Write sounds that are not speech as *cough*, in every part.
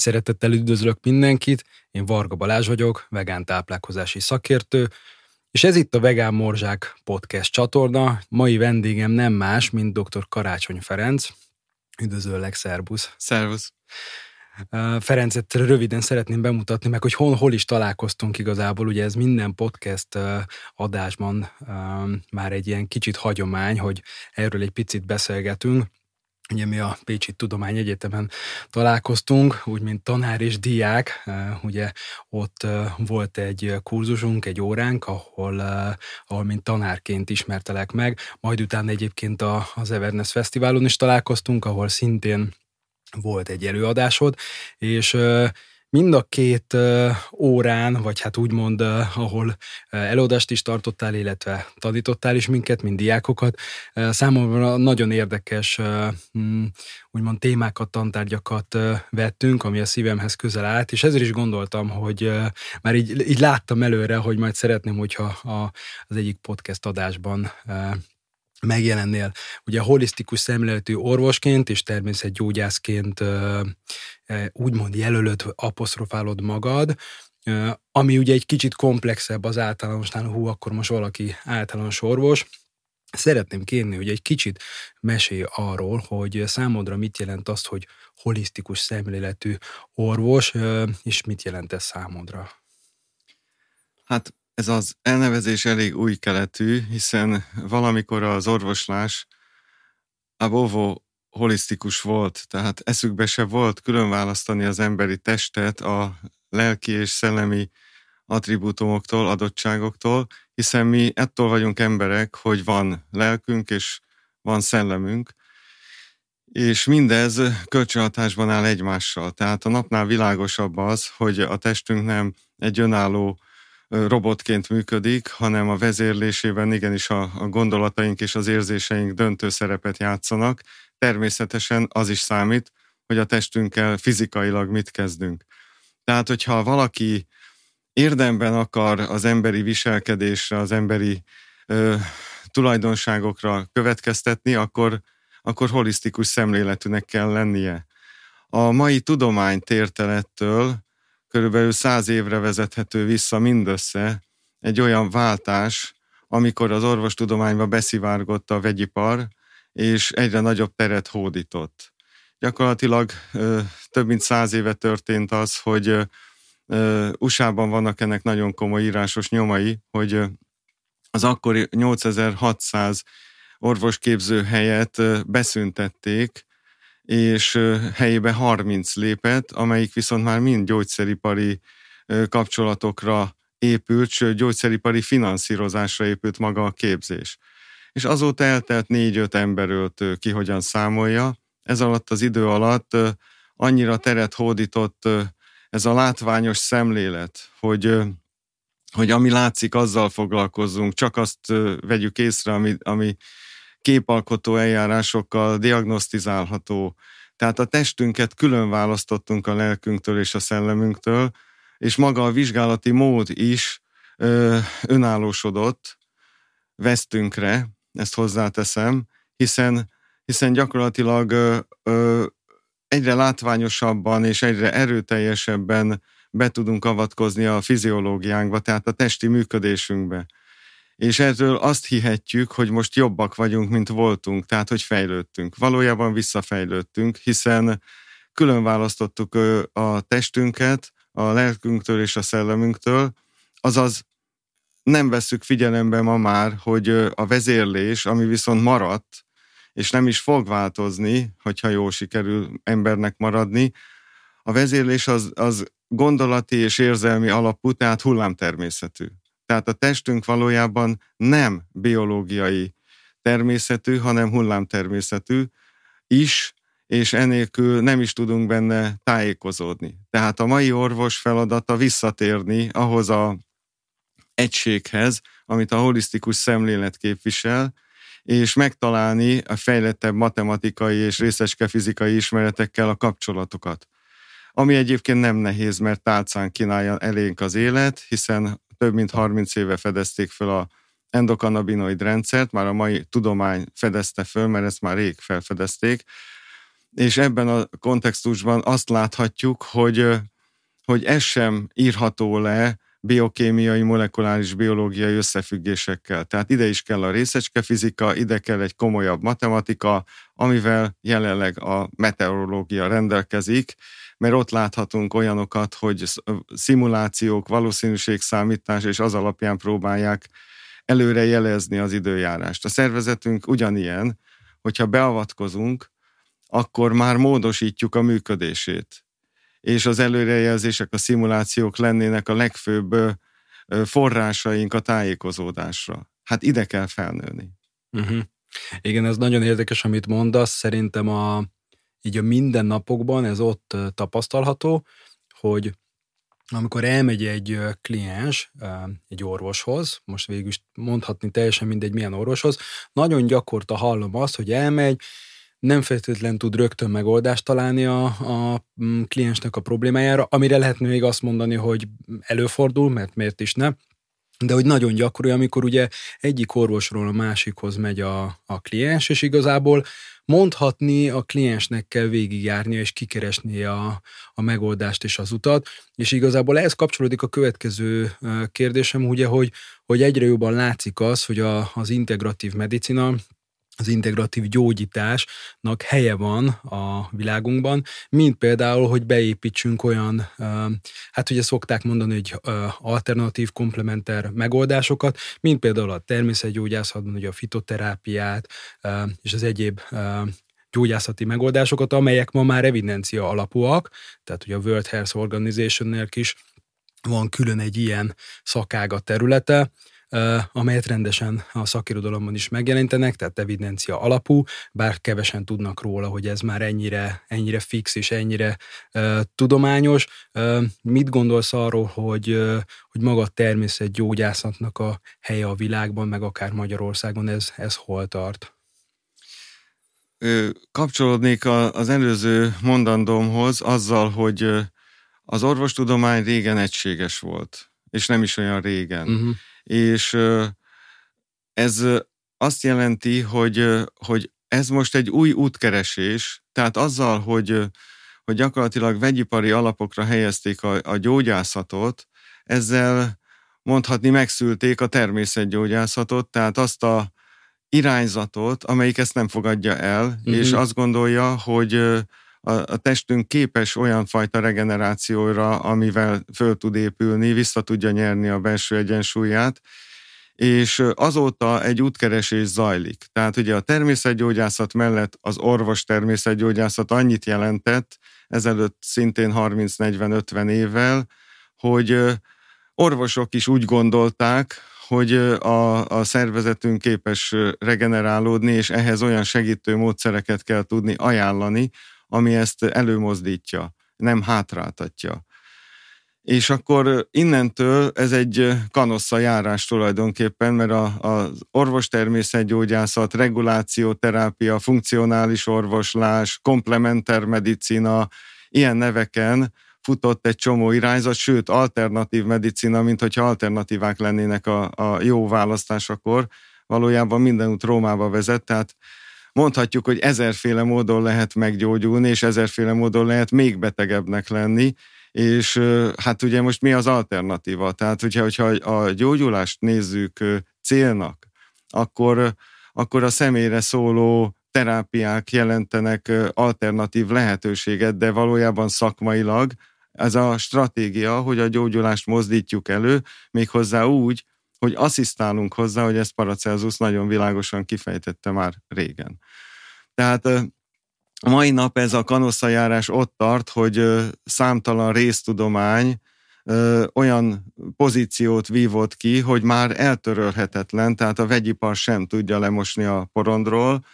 Nagy szeretettel üdvözlök mindenkit, én Varga Balázs vagyok, vegán táplálkozási szakértő, és ez itt a Vegán Morzsák podcast csatorna. Mai vendégem nem más, mint dr. Karácsony Ferenc. Üdvözöllek, szervusz! Szervusz! Ferencet röviden szeretném bemutatni meg, hogy hol, hol is találkoztunk igazából. Ugye ez minden podcast adásban már egy ilyen kicsit hagyomány, hogy erről egy picit beszélgetünk. Ugye mi a Pécsi Tudományegyetemen találkoztunk, úgy mint tanár és diák, ugye ott volt egy kurzusunk, egy óránk, ahol, ahol mint tanárként ismertelek meg, majd utána egyébként az Everness Fesztiválon is találkoztunk, ahol szintén volt egy előadásod, és mind a két órán, vagy hát úgymond, ahol előadást is tartottál, illetve tanítottál is minket, mint diákokat, számomra nagyon érdekes mm, úgymond témákat, tantárgyakat vettünk, ami a szívemhez közel állt, és ezért is gondoltam, hogy már így, így láttam előre, hogy majd szeretném, hogyha az egyik podcast adásban megjelennél. Ugye holisztikus szemléletű orvosként és természetgyógyászként úgymond jelölöd, apostrofálod magad, ami ugye egy kicsit komplexebb az általánosnál, hú, akkor most valaki általános orvos, Szeretném kérni, hogy egy kicsit mesélj arról, hogy számodra mit jelent azt, hogy holisztikus szemléletű orvos, és mit jelent ez számodra? Hát ez az elnevezés elég új keletű, hiszen valamikor az orvoslás a bovo holisztikus volt, tehát eszükbe se volt külön választani az emberi testet a lelki és szellemi attribútumoktól, adottságoktól, hiszen mi ettől vagyunk emberek, hogy van lelkünk és van szellemünk, és mindez kölcsönhatásban áll egymással. Tehát a napnál világosabb az, hogy a testünk nem egy önálló robotként működik, hanem a vezérlésében igenis a, a gondolataink és az érzéseink döntő szerepet játszanak. Természetesen az is számít, hogy a testünkkel fizikailag mit kezdünk. Tehát, hogyha valaki érdemben akar az emberi viselkedésre, az emberi ö, tulajdonságokra következtetni, akkor, akkor holisztikus szemléletűnek kell lennie. A mai tudomány tértelettől körülbelül száz évre vezethető vissza mindössze egy olyan váltás, amikor az orvostudományba beszivárgott a vegyipar, és egyre nagyobb teret hódított. Gyakorlatilag több mint száz éve történt az, hogy USA-ban vannak ennek nagyon komoly írásos nyomai, hogy az akkori 8600 orvosképző helyet beszüntették, és helyébe 30 lépett, amelyik viszont már mind gyógyszeripari kapcsolatokra épült, sőt gyógyszeripari finanszírozásra épült maga a képzés. És azóta eltelt négy-öt emberölt ki, hogyan számolja. Ez alatt az idő alatt annyira teret hódított ez a látványos szemlélet, hogy, hogy ami látszik, azzal foglalkozzunk, csak azt vegyük észre, ami, ami képalkotó eljárásokkal diagnosztizálható. Tehát a testünket külön választottunk a lelkünktől és a szellemünktől, és maga a vizsgálati mód is ö, önállósodott vesztünkre, ezt hozzáteszem, hiszen, hiszen gyakorlatilag ö, ö, egyre látványosabban és egyre erőteljesebben be tudunk avatkozni a fiziológiánkba, tehát a testi működésünkbe és erről azt hihetjük, hogy most jobbak vagyunk, mint voltunk, tehát hogy fejlődtünk. Valójában visszafejlődtünk, hiszen külön választottuk a testünket a lelkünktől és a szellemünktől, azaz nem veszük figyelembe ma már, hogy a vezérlés, ami viszont maradt, és nem is fog változni, hogyha jól sikerül embernek maradni, a vezérlés az, az gondolati és érzelmi alapú, tehát hullámtermészetű. Tehát a testünk valójában nem biológiai természetű, hanem hullámtermészetű is, és enélkül nem is tudunk benne tájékozódni. Tehát a mai orvos feladata visszatérni ahhoz a egységhez, amit a holisztikus szemlélet képvisel, és megtalálni a fejlettebb matematikai és részecske fizikai ismeretekkel a kapcsolatokat. Ami egyébként nem nehéz, mert tálcán kínálja elénk az élet, hiszen több mint 30 éve fedezték föl a endokannabinoid rendszert, már a mai tudomány fedezte föl, mert ezt már rég felfedezték, és ebben a kontextusban azt láthatjuk, hogy, hogy ez sem írható le biokémiai, molekuláris biológiai összefüggésekkel. Tehát ide is kell a részecskefizika, ide kell egy komolyabb matematika, amivel jelenleg a meteorológia rendelkezik, mert ott láthatunk olyanokat, hogy szimulációk, valószínűségszámítás, és az alapján próbálják előre jelezni az időjárást. A szervezetünk ugyanilyen, hogyha beavatkozunk, akkor már módosítjuk a működését. És az előrejelzések, a szimulációk lennének a legfőbb forrásaink a tájékozódásra. Hát ide kell felnőni. Uh-huh. Igen, ez nagyon érdekes, amit mondasz. Szerintem a, így a mindennapokban ez ott tapasztalható, hogy amikor elmegy egy kliens egy orvoshoz, most végül is mondhatni teljesen mindegy milyen orvoshoz, nagyon gyakorta hallom azt, hogy elmegy, nem feltétlenül tud rögtön megoldást találni a, a mm, kliensnek a problémájára, amire lehetne még azt mondani, hogy előfordul, mert miért is ne, de hogy nagyon gyakori, amikor ugye egyik orvosról a másikhoz megy a, a kliens, és igazából mondhatni a kliensnek kell végigjárnia és kikeresni a, a megoldást és az utat, és igazából ehhez kapcsolódik a következő kérdésem, ugye, hogy, hogy egyre jobban látszik az, hogy a, az integratív medicina, az integratív gyógyításnak helye van a világunkban, mint például, hogy beépítsünk olyan, hát ugye szokták mondani, hogy alternatív, komplementer megoldásokat, mint például a természetgyógyászatban, ugye a fitoterápiát és az egyéb gyógyászati megoldásokat, amelyek ma már evidencia alapúak, tehát ugye a World Health Organization-nél is van külön egy ilyen szakága területe, amelyet rendesen a szakirodalomban is megjelentenek, tehát evidencia alapú, bár kevesen tudnak róla, hogy ez már ennyire, ennyire fix és ennyire uh, tudományos. Uh, mit gondolsz arról, hogy, uh, hogy maga a természetgyógyászatnak a helye a világban, meg akár Magyarországon ez, ez hol tart? Kapcsolódnék az előző mondandómhoz azzal, hogy az orvostudomány régen egységes volt, és nem is olyan régen. Uh-huh és ez azt jelenti, hogy, hogy ez most egy új útkeresés, tehát azzal, hogy, hogy gyakorlatilag vegyipari alapokra helyezték a, a gyógyászatot, ezzel mondhatni megszülték a természetgyógyászatot, tehát azt a irányzatot, amelyik ezt nem fogadja el, uh-huh. és azt gondolja, hogy a, a testünk képes olyan fajta regenerációra, amivel föl tud épülni, vissza tudja nyerni a belső egyensúlyát, és azóta egy útkeresés zajlik. Tehát ugye a természetgyógyászat mellett az orvos természetgyógyászat annyit jelentett, ezelőtt szintén 30-40-50 évvel, hogy orvosok is úgy gondolták, hogy a, a szervezetünk képes regenerálódni, és ehhez olyan segítő módszereket kell tudni ajánlani, ami ezt előmozdítja, nem hátráltatja. És akkor innentől ez egy kanossza járás tulajdonképpen, mert az orvostermészetgyógyászat, regulációterápia, funkcionális orvoslás, komplementer medicina, ilyen neveken futott egy csomó irányzat, sőt alternatív medicina, mint hogyha alternatívák lennének a, a jó választásakor, valójában minden út Rómába vezet, tehát mondhatjuk, hogy ezerféle módon lehet meggyógyulni, és ezerféle módon lehet még betegebbnek lenni, és hát ugye most mi az alternatíva? Tehát ugye, hogyha a gyógyulást nézzük célnak, akkor, akkor a személyre szóló terápiák jelentenek alternatív lehetőséget, de valójában szakmailag ez a stratégia, hogy a gyógyulást mozdítjuk elő, méghozzá úgy, hogy asszisztálunk hozzá, hogy ezt Paracelsus nagyon világosan kifejtette már régen. Tehát a mai nap ez a kanosszajárás ott tart, hogy számtalan résztudomány olyan pozíciót vívott ki, hogy már eltörölhetetlen, tehát a vegyipar sem tudja lemosni a porondról,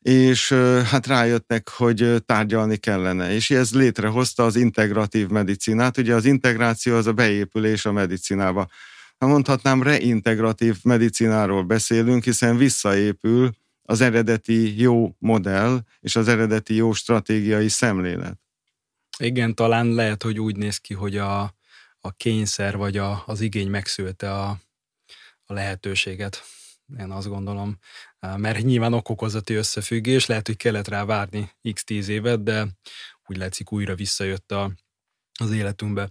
és hát rájöttek, hogy tárgyalni kellene. És ez létrehozta az integratív medicinát. Ugye az integráció az a beépülés a medicinába mondhatnám, reintegratív medicináról beszélünk, hiszen visszaépül az eredeti jó modell és az eredeti jó stratégiai szemlélet. Igen, talán lehet, hogy úgy néz ki, hogy a, a kényszer vagy a, az igény megszülte a, a lehetőséget. Én azt gondolom. mert nyilván okokozati összefüggés, lehet, hogy kellett rá várni x tíz évet, de úgy látszik újra visszajött a, az életünkbe.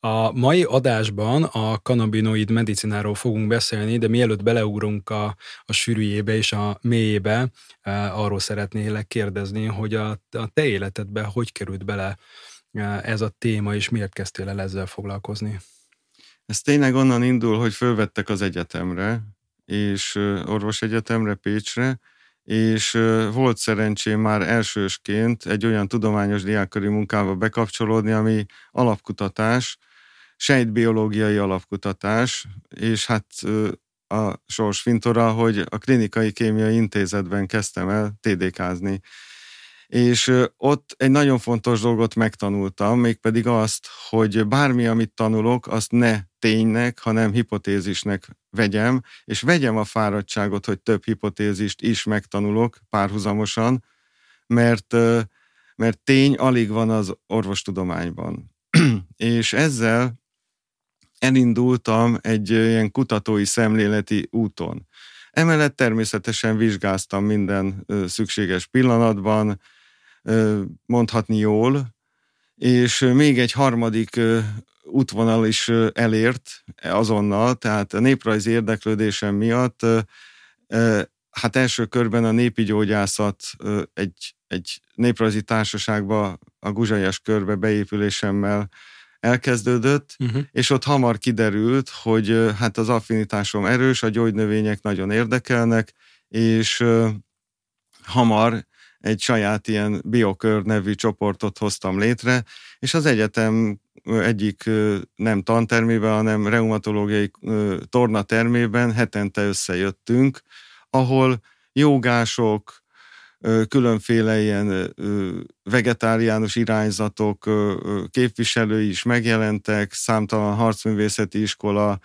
A mai adásban a kanabinoid medicináról fogunk beszélni, de mielőtt beleugrunk a, a sűrűjébe és a mélyébe, arról szeretnélek kérdezni, hogy a, a te életedbe hogy került bele ez a téma, és miért kezdtél el ezzel foglalkozni? Ez tényleg onnan indul, hogy fölvettek az egyetemre, és orvos egyetemre Pécsre, és volt szerencsém már elsősként egy olyan tudományos diákköri munkába bekapcsolódni, ami alapkutatás, sejtbiológiai alapkutatás, és hát a sors fintora, hogy a klinikai kémiai intézetben kezdtem el TDK-zni. És ott egy nagyon fontos dolgot megtanultam, mégpedig azt, hogy bármi, amit tanulok, azt ne ténynek, hanem hipotézisnek vegyem, és vegyem a fáradtságot, hogy több hipotézist is megtanulok párhuzamosan, mert, mert tény alig van az orvostudományban. *clears throat* és ezzel elindultam egy ilyen kutatói szemléleti úton. Emellett természetesen vizsgáztam minden szükséges pillanatban, mondhatni jól, és még egy harmadik útvonal is elért azonnal, tehát a néprajzi érdeklődésem miatt, hát első körben a népi gyógyászat egy, egy néprajzi társaságba, a Guzsaias körbe beépülésemmel elkezdődött, uh-huh. és ott hamar kiderült, hogy hát az affinitásom erős, a gyógynövények nagyon érdekelnek, és hamar egy saját ilyen biokör nevű csoportot hoztam létre, és az egyetem egyik nem tantermében, hanem reumatológiai tornatermében hetente összejöttünk, ahol jogások, különféle ilyen vegetáriánus irányzatok képviselői is megjelentek, számtalan harcművészeti iskola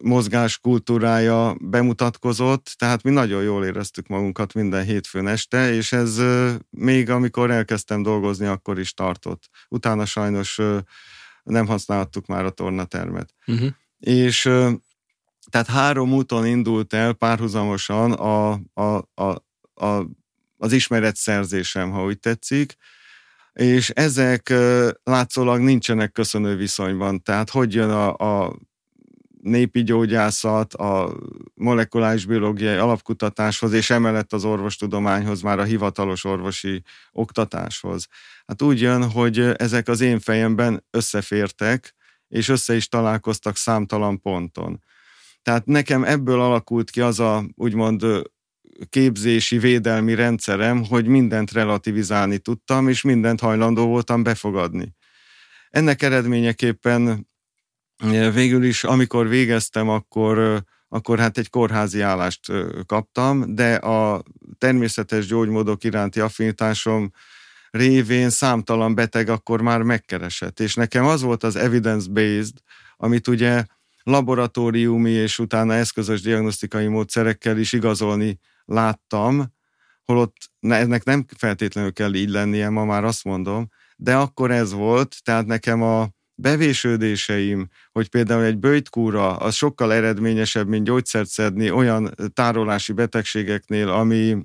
mozgás kultúrája bemutatkozott, tehát mi nagyon jól éreztük magunkat minden hétfőn este, és ez még amikor elkezdtem dolgozni, akkor is tartott. Utána sajnos nem használhattuk már a tornatermet. Uh-huh. És tehát három úton indult el párhuzamosan a, a, a, a, az ismeretszerzésem, ha úgy tetszik, és ezek látszólag nincsenek köszönő viszonyban. Tehát hogy jön a, a népi gyógyászat, a molekuláris biológiai alapkutatáshoz, és emellett az orvostudományhoz, már a hivatalos orvosi oktatáshoz. Hát úgy jön, hogy ezek az én fejemben összefértek, és össze is találkoztak számtalan ponton. Tehát nekem ebből alakult ki az a úgymond képzési, védelmi rendszerem, hogy mindent relativizálni tudtam, és mindent hajlandó voltam befogadni. Ennek eredményeképpen végül is, amikor végeztem, akkor, akkor hát egy kórházi állást kaptam, de a természetes gyógymódok iránti affinitásom révén számtalan beteg akkor már megkeresett. És nekem az volt az evidence-based, amit ugye laboratóriumi és utána eszközös diagnosztikai módszerekkel is igazolni láttam, holott ennek nem feltétlenül kell így lennie, ma már azt mondom, de akkor ez volt, tehát nekem a bevésődéseim, hogy például egy bőjtkúra az sokkal eredményesebb, mint gyógyszert szedni olyan tárolási betegségeknél, ami,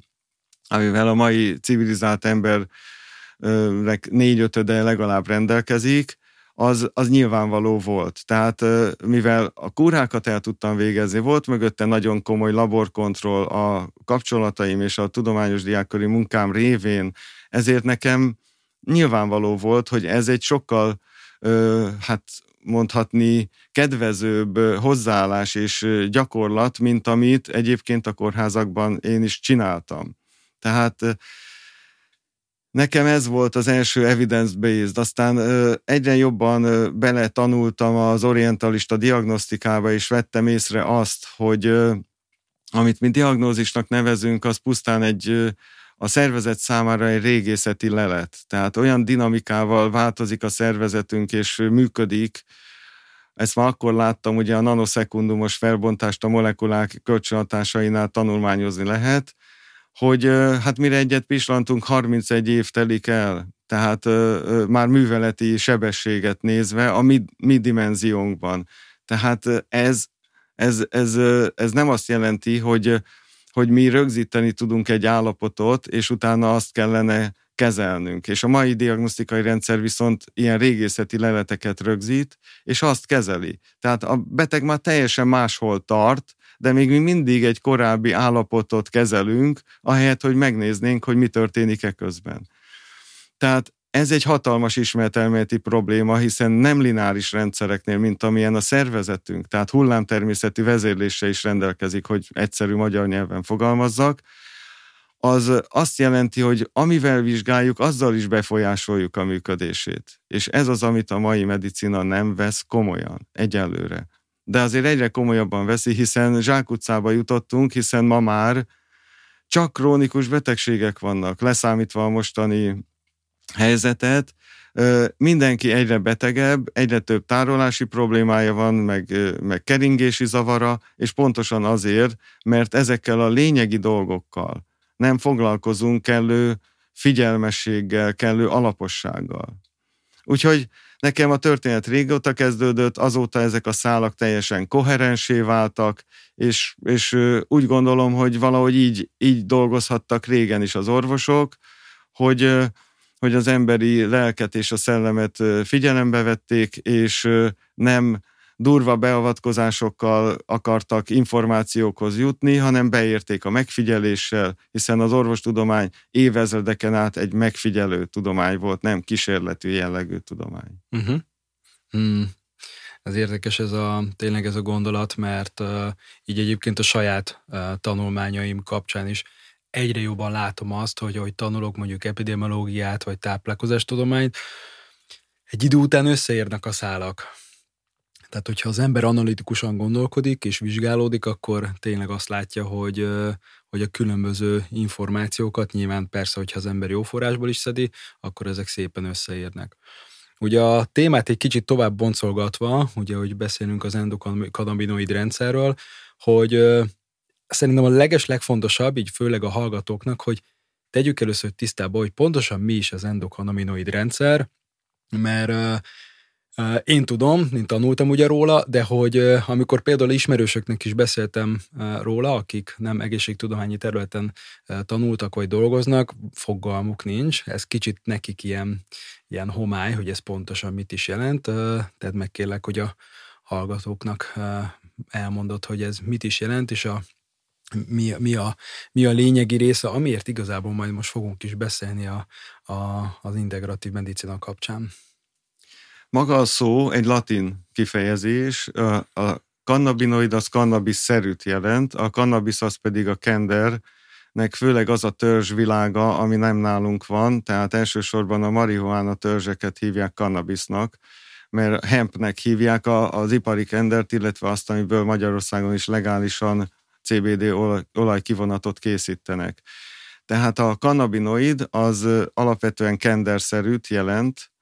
amivel a mai civilizált embernek négy-ötöde legalább rendelkezik, az, az nyilvánvaló volt. Tehát mivel a kúrákat el tudtam végezni, volt mögötte nagyon komoly laborkontroll a kapcsolataim és a tudományos diákköri munkám révén, ezért nekem nyilvánvaló volt, hogy ez egy sokkal, hát mondhatni, kedvezőbb hozzáállás és gyakorlat, mint amit egyébként a kórházakban én is csináltam. Tehát Nekem ez volt az első evidence-based, aztán egyre jobban bele az orientalista diagnosztikába, és vettem észre azt, hogy amit mi diagnózisnak nevezünk, az pusztán egy a szervezet számára egy régészeti lelet. Tehát olyan dinamikával változik a szervezetünk, és működik, ezt már akkor láttam, ugye a nanoszekundumos felbontást a molekulák kölcsönhatásainál tanulmányozni lehet, hogy hát mire egyet pislantunk, 31 év telik el, tehát már műveleti sebességet nézve a mi, mi dimenziónkban. Tehát ez, ez, ez, ez nem azt jelenti, hogy hogy mi rögzíteni tudunk egy állapotot, és utána azt kellene kezelnünk. És a mai diagnosztikai rendszer viszont ilyen régészeti leleteket rögzít, és azt kezeli. Tehát a beteg már teljesen máshol tart, de még mi mindig egy korábbi állapotot kezelünk, ahelyett, hogy megnéznénk, hogy mi történik e közben. Tehát ez egy hatalmas ismeretelméleti probléma, hiszen nem lineáris rendszereknél, mint amilyen a szervezetünk, tehát hullámtermészetű vezérlése is rendelkezik, hogy egyszerű magyar nyelven fogalmazzak, az azt jelenti, hogy amivel vizsgáljuk, azzal is befolyásoljuk a működését. És ez az, amit a mai medicina nem vesz komolyan, egyelőre. De azért egyre komolyabban veszi, hiszen zsákutcába jutottunk, hiszen ma már csak krónikus betegségek vannak, leszámítva a mostani helyzetet, mindenki egyre betegebb, egyre több tárolási problémája van, meg, meg keringési zavara, és pontosan azért, mert ezekkel a lényegi dolgokkal nem foglalkozunk kellő figyelmességgel, kellő alapossággal. Úgyhogy nekem a történet régóta kezdődött, azóta ezek a szálak teljesen koherensé váltak, és, és úgy gondolom, hogy valahogy így, így dolgozhattak régen is az orvosok, hogy hogy az emberi lelket és a szellemet figyelembe vették, és nem durva beavatkozásokkal akartak információkhoz jutni, hanem beérték a megfigyeléssel, hiszen az orvostudomány évezredeken át egy megfigyelő tudomány volt, nem kísérletű jellegű tudomány. Uh-huh. Hmm. Ez érdekes ez a, tényleg ez a gondolat, mert uh, így egyébként a saját uh, tanulmányaim kapcsán is egyre jobban látom azt, hogy ahogy tanulok mondjuk epidemiológiát vagy táplálkozástudományt, egy idő után összeérnek a szálak. Tehát, hogyha az ember analitikusan gondolkodik és vizsgálódik, akkor tényleg azt látja, hogy, hogy a különböző információkat, nyilván persze, hogyha az ember jó forrásból is szedi, akkor ezek szépen összeérnek. Ugye a témát egy kicsit tovább boncolgatva, ugye, hogy beszélünk az endokannabinoid rendszerről, hogy szerintem a leges legfontosabb, így főleg a hallgatóknak, hogy tegyük először tisztába, hogy pontosan mi is az endokannabinoid rendszer, mert én tudom, mint tanultam ugye róla, de hogy amikor például ismerősöknek is beszéltem róla, akik nem egészségtudományi területen tanultak vagy dolgoznak, fogalmuk nincs, ez kicsit nekik ilyen, ilyen homály, hogy ez pontosan mit is jelent, tehát megkérlek, hogy a hallgatóknak elmondott, hogy ez mit is jelent, és a mi, mi, a, mi a lényegi része, amiért igazából majd most fogunk is beszélni a, a, az integratív medicina kapcsán. Maga a szó egy latin kifejezés, a cannabinoid az cannabis szerűt jelent, a cannabis az pedig a kender, nek főleg az a törzs világa, ami nem nálunk van, tehát elsősorban a marihuána törzseket hívják kannabisnak, mert hempnek hívják az ipari kendert, illetve azt, amiből Magyarországon is legálisan CBD olajkivonatot készítenek. Tehát a kannabinoid az alapvetően kenderszerűt jelent,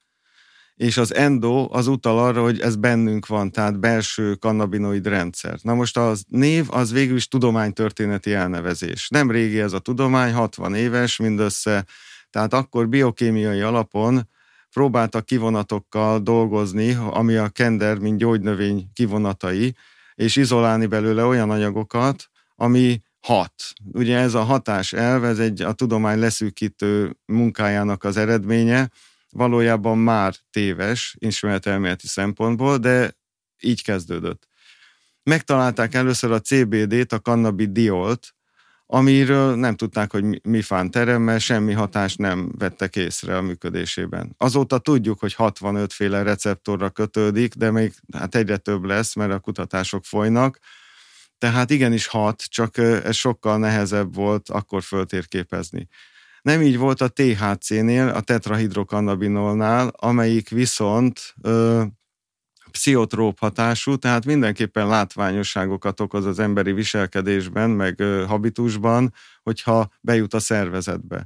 és az endo az utal arra, hogy ez bennünk van, tehát belső kannabinoid rendszer. Na most a név az végül is tudománytörténeti elnevezés. Nem régi ez a tudomány, 60 éves mindössze, tehát akkor biokémiai alapon próbáltak kivonatokkal dolgozni, ami a kender, mint gyógynövény kivonatai, és izolálni belőle olyan anyagokat, ami hat. Ugye ez a hatás elv, ez egy a tudomány leszűkítő munkájának az eredménye, valójában már téves ismeretelméleti szempontból, de így kezdődött. Megtalálták először a CBD-t, a cannabidiol-t, amiről nem tudták, hogy mi fán teremmel, semmi hatást nem vettek észre a működésében. Azóta tudjuk, hogy 65 féle receptorra kötődik, de még hát egyre több lesz, mert a kutatások folynak, tehát igenis hat, csak ez sokkal nehezebb volt akkor föltérképezni. Nem így volt a THC-nél, a tetrahidrokannabinolnál, amelyik viszont ö, pszichotróp hatású, tehát mindenképpen látványosságokat okoz az emberi viselkedésben, meg ö, habitusban, hogyha bejut a szervezetbe.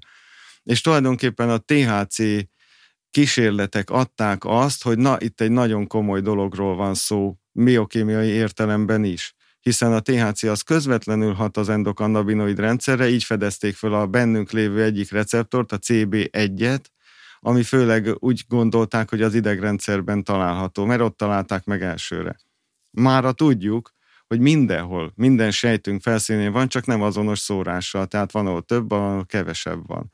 És tulajdonképpen a THC kísérletek adták azt, hogy na, itt egy nagyon komoly dologról van szó, biokémiai értelemben is hiszen a THC az közvetlenül hat az endokannabinoid rendszerre, így fedezték föl a bennünk lévő egyik receptort, a CB1-et, ami főleg úgy gondolták, hogy az idegrendszerben található, mert ott találták meg elsőre. Mára tudjuk, hogy mindenhol, minden sejtünk felszínén van, csak nem azonos szórással, tehát van, ahol több, ahol kevesebb van.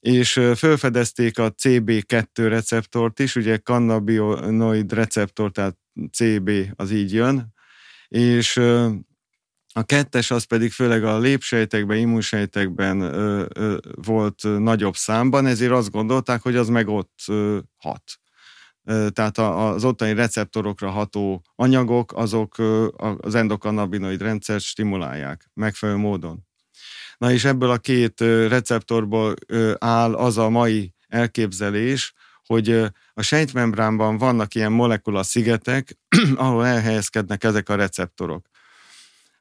És felfedezték a CB2 receptort is, ugye cannabinoid receptor, tehát CB az így jön, és a kettes az pedig főleg a lépsejtekben, immunsejtekben ö, ö, volt nagyobb számban, ezért azt gondolták, hogy az meg ott ö, hat. Ö, tehát a, az ottani receptorokra ható anyagok, azok ö, az endokannabinoid rendszert stimulálják megfelelő módon. Na és ebből a két receptorból áll az a mai elképzelés, hogy a sejtmembránban vannak ilyen molekula szigetek, *clears throat* ahol elhelyezkednek ezek a receptorok.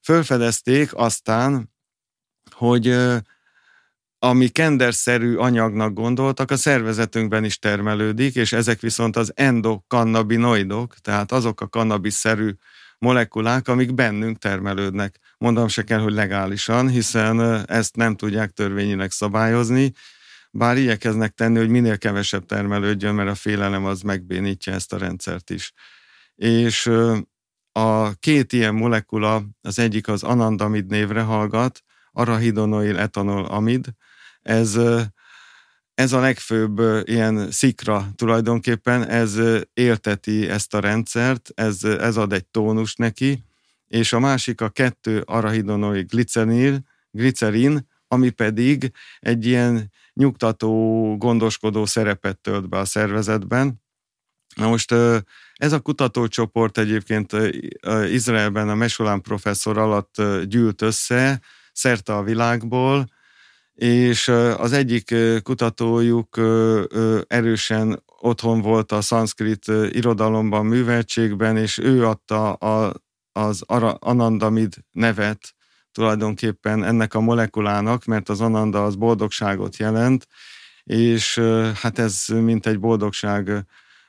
Fölfedezték aztán, hogy ami kenderszerű anyagnak gondoltak, a szervezetünkben is termelődik, és ezek viszont az endokannabinoidok, tehát azok a kannabisszerű molekulák, amik bennünk termelődnek. Mondom se kell, hogy legálisan, hiszen ezt nem tudják törvényileg szabályozni, bár igyekeznek tenni, hogy minél kevesebb termelődjön, mert a félelem az megbénítja ezt a rendszert is. És a két ilyen molekula, az egyik az anandamid névre hallgat, arahidonoil etanol amid, ez, ez a legfőbb ilyen szikra tulajdonképpen, ez élteti ezt a rendszert, ez, ez ad egy tónus neki, és a másik a kettő arahidonoil gliceril, glicerin, ami pedig egy ilyen nyugtató, gondoskodó szerepet tölt be a szervezetben. Na most ez a kutatócsoport egyébként Izraelben a Mesolán professzor alatt gyűlt össze, szerte a világból, és az egyik kutatójuk erősen otthon volt a szanszkrit irodalomban, műveltségben, és ő adta az anandamid nevet tulajdonképpen ennek a molekulának, mert az ananda az boldogságot jelent, és hát ez mint egy boldogság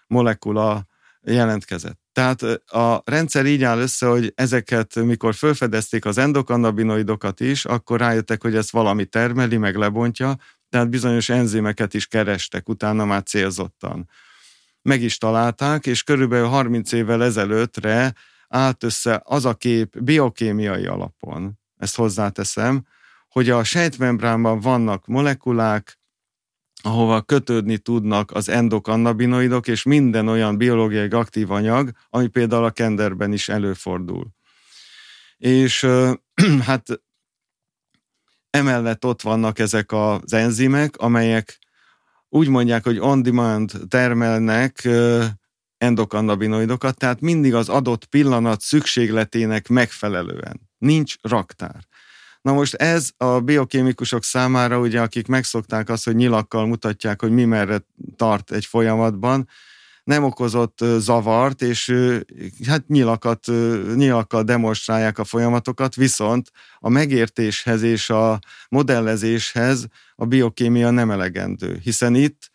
molekula jelentkezett. Tehát a rendszer így áll össze, hogy ezeket, mikor felfedezték az endokannabinoidokat is, akkor rájöttek, hogy ezt valami termeli, meg lebontja, tehát bizonyos enzimeket is kerestek utána már célzottan. Meg is találták, és körülbelül 30 évvel ezelőttre állt össze az a kép biokémiai alapon, ezt hozzáteszem, hogy a sejtmembránban vannak molekulák, ahova kötődni tudnak az endokannabinoidok és minden olyan biológiai aktív anyag, ami például a kenderben is előfordul. És *clears throat* hát emellett ott vannak ezek az enzimek, amelyek úgy mondják, hogy on-demand termelnek endokannabinoidokat, tehát mindig az adott pillanat szükségletének megfelelően. Nincs raktár. Na most ez a biokémikusok számára, ugye, akik megszokták azt, hogy nyilakkal mutatják, hogy mi merre tart egy folyamatban, nem okozott zavart, és hát nyilakat, nyilakkal demonstrálják a folyamatokat, viszont a megértéshez és a modellezéshez a biokémia nem elegendő, hiszen itt,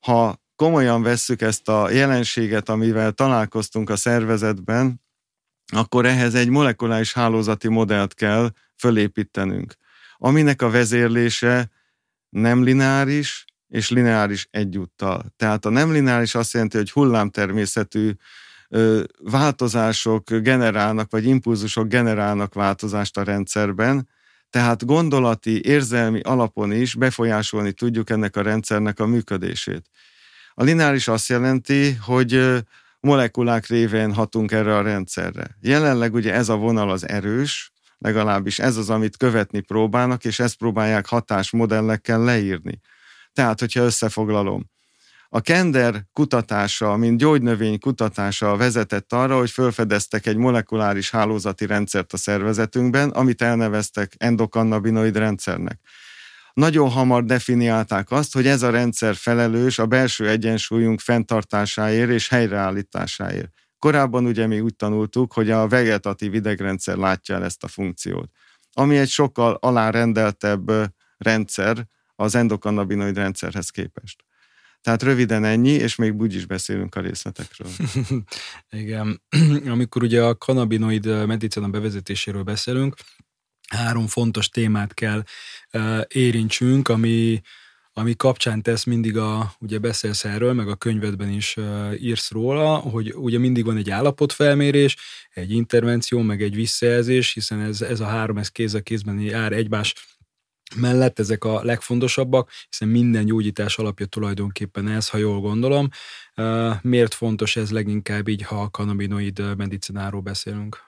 ha komolyan vesszük ezt a jelenséget, amivel találkoztunk a szervezetben, akkor ehhez egy molekuláris hálózati modellt kell fölépítenünk, aminek a vezérlése nem lineáris és lineáris egyúttal. Tehát a nem lineáris azt jelenti, hogy hullámtermészetű változások generálnak, vagy impulzusok generálnak változást a rendszerben, tehát gondolati, érzelmi alapon is befolyásolni tudjuk ennek a rendszernek a működését. A lineáris azt jelenti, hogy molekulák révén hatunk erre a rendszerre. Jelenleg ugye ez a vonal az erős, legalábbis ez az, amit követni próbálnak, és ezt próbálják hatásmodellekkel leírni. Tehát, hogyha összefoglalom, a kender kutatása, mint gyógynövény kutatása vezetett arra, hogy felfedeztek egy molekuláris hálózati rendszert a szervezetünkben, amit elneveztek endokannabinoid rendszernek. Nagyon hamar definiálták azt, hogy ez a rendszer felelős a belső egyensúlyunk fenntartásáért és helyreállításáért. Korábban ugye mi úgy tanultuk, hogy a vegetatív idegrendszer látja el ezt a funkciót, ami egy sokkal alárendeltebb rendszer az endokannabinoid rendszerhez képest. Tehát röviden ennyi, és még úgy is beszélünk a részletekről. *laughs* Igen. Amikor ugye a kannabinoid medicina bevezetéséről beszélünk, három fontos témát kell érintsünk, ami ami kapcsán tesz mindig a, ugye beszélsz erről, meg a könyvedben is írsz róla, hogy ugye mindig van egy állapotfelmérés, egy intervenció, meg egy visszajelzés, hiszen ez, ez a három, ez kéz a kézben jár egymás mellett ezek a legfontosabbak, hiszen minden gyógyítás alapja tulajdonképpen ez, ha jól gondolom. Miért fontos ez leginkább így, ha a kanabinoid medicináról beszélünk?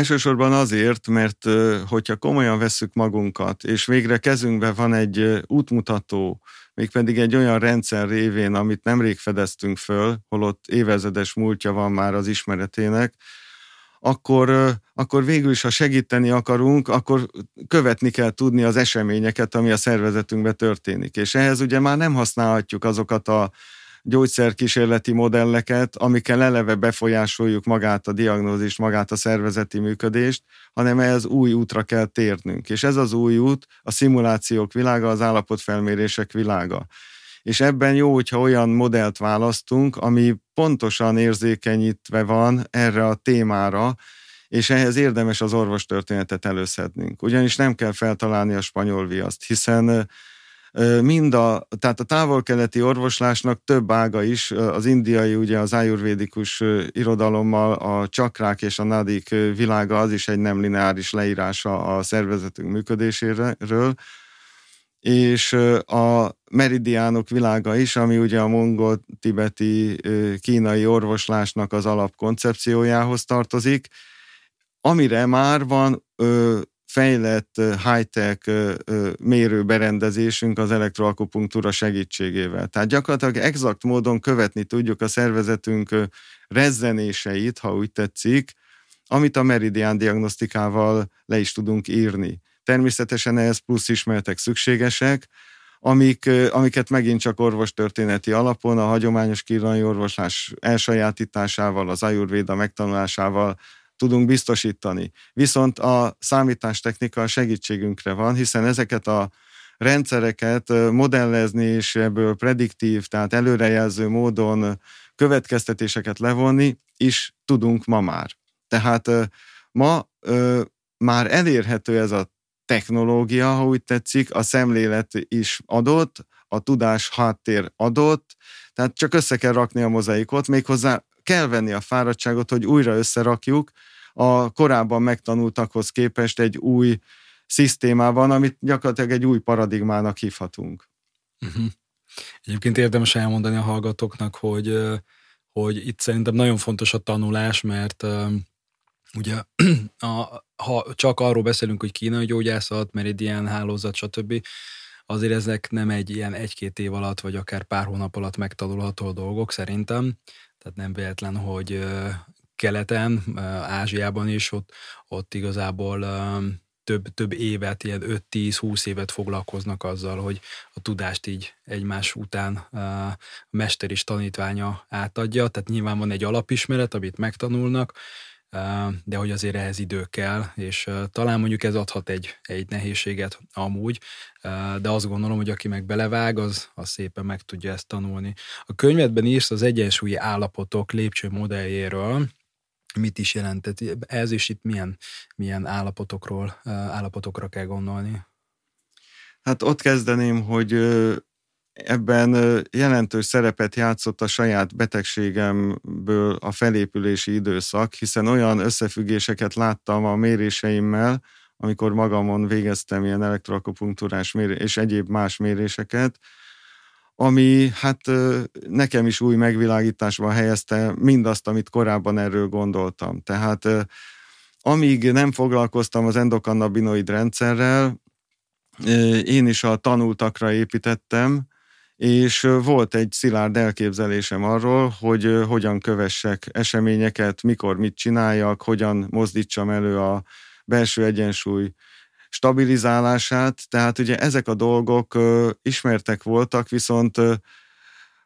Elsősorban azért, mert hogyha komolyan vesszük magunkat, és végre kezünkben van egy útmutató, mégpedig egy olyan rendszer révén, amit nemrég fedeztünk föl, holott évezedes múltja van már az ismeretének, akkor, akkor végül is, ha segíteni akarunk, akkor követni kell tudni az eseményeket, ami a szervezetünkben történik. És ehhez ugye már nem használhatjuk azokat a gyógyszerkísérleti modelleket, amikkel eleve befolyásoljuk magát a diagnózist, magát a szervezeti működést, hanem ehhez új útra kell térnünk. És ez az új út a szimulációk világa, az állapotfelmérések világa. És ebben jó, hogyha olyan modellt választunk, ami pontosan érzékenyítve van erre a témára, és ehhez érdemes az orvostörténetet előszednünk. Ugyanis nem kell feltalálni a spanyol viaszt, hiszen mind a, tehát a távol-keleti orvoslásnak több ága is, az indiai, ugye az ayurvédikus irodalommal a csakrák és a nadik világa az is egy nem lineáris leírása a szervezetünk működéséről, és a meridiánok világa is, ami ugye a mongol-tibeti kínai orvoslásnak az alapkoncepciójához tartozik, amire már van fejlett high-tech mérőberendezésünk az elektroakupunktúra segítségével. Tehát gyakorlatilag exakt módon követni tudjuk a szervezetünk rezzenéseit, ha úgy tetszik, amit a meridián diagnosztikával le is tudunk írni. Természetesen ehhez plusz ismeretek szükségesek, amik, amiket megint csak orvostörténeti alapon, a hagyományos kirani orvoslás elsajátításával, az ajurvéda megtanulásával tudunk biztosítani. Viszont a számítástechnika segítségünkre van, hiszen ezeket a rendszereket modellezni és ebből prediktív, tehát előrejelző módon következtetéseket levonni is tudunk ma már. Tehát ma már elérhető ez a technológia, ha úgy tetszik, a szemlélet is adott, a tudás háttér adott, tehát csak össze kell rakni a mozaikot, méghozzá kell venni a fáradtságot, hogy újra összerakjuk a korábban megtanultakhoz képest egy új szisztémában, amit gyakorlatilag egy új paradigmának hívhatunk. Uh-huh. Egyébként érdemes elmondani a hallgatóknak, hogy, hogy itt szerintem nagyon fontos a tanulás, mert ugye *clears throat* a, ha csak arról beszélünk, hogy kínai gyógyászat, meridian hálózat, stb., azért ezek nem egy ilyen egy-két év alatt, vagy akár pár hónap alatt megtanulható dolgok szerintem. Tehát nem véletlen, hogy keleten, Ázsiában is, ott, ott igazából több, több évet, ilyen 5-10-20 évet foglalkoznak azzal, hogy a tudást így egymás után a mester is tanítványa átadja, tehát nyilván van egy alapismeret, amit megtanulnak, de hogy azért ehhez idő kell, és talán mondjuk ez adhat egy, egy nehézséget amúgy, de azt gondolom, hogy aki meg belevág, az, az szépen meg tudja ezt tanulni. A könyvedben írsz az egyensúlyi állapotok lépcső modelljéről, mit is jelentett. Ez is itt milyen, milyen állapotokról, állapotokra kell gondolni? Hát ott kezdeném, hogy ebben jelentős szerepet játszott a saját betegségemből a felépülési időszak, hiszen olyan összefüggéseket láttam a méréseimmel, amikor magamon végeztem ilyen elektroakupunktúrás mérés és egyéb más méréseket, ami hát nekem is új megvilágításba helyezte mindazt, amit korábban erről gondoltam. Tehát amíg nem foglalkoztam az endokannabinoid rendszerrel, én is a tanultakra építettem, és volt egy szilárd elképzelésem arról, hogy hogyan kövessek eseményeket, mikor mit csináljak, hogyan mozdítsam elő a belső egyensúly stabilizálását, tehát ugye ezek a dolgok ismertek voltak, viszont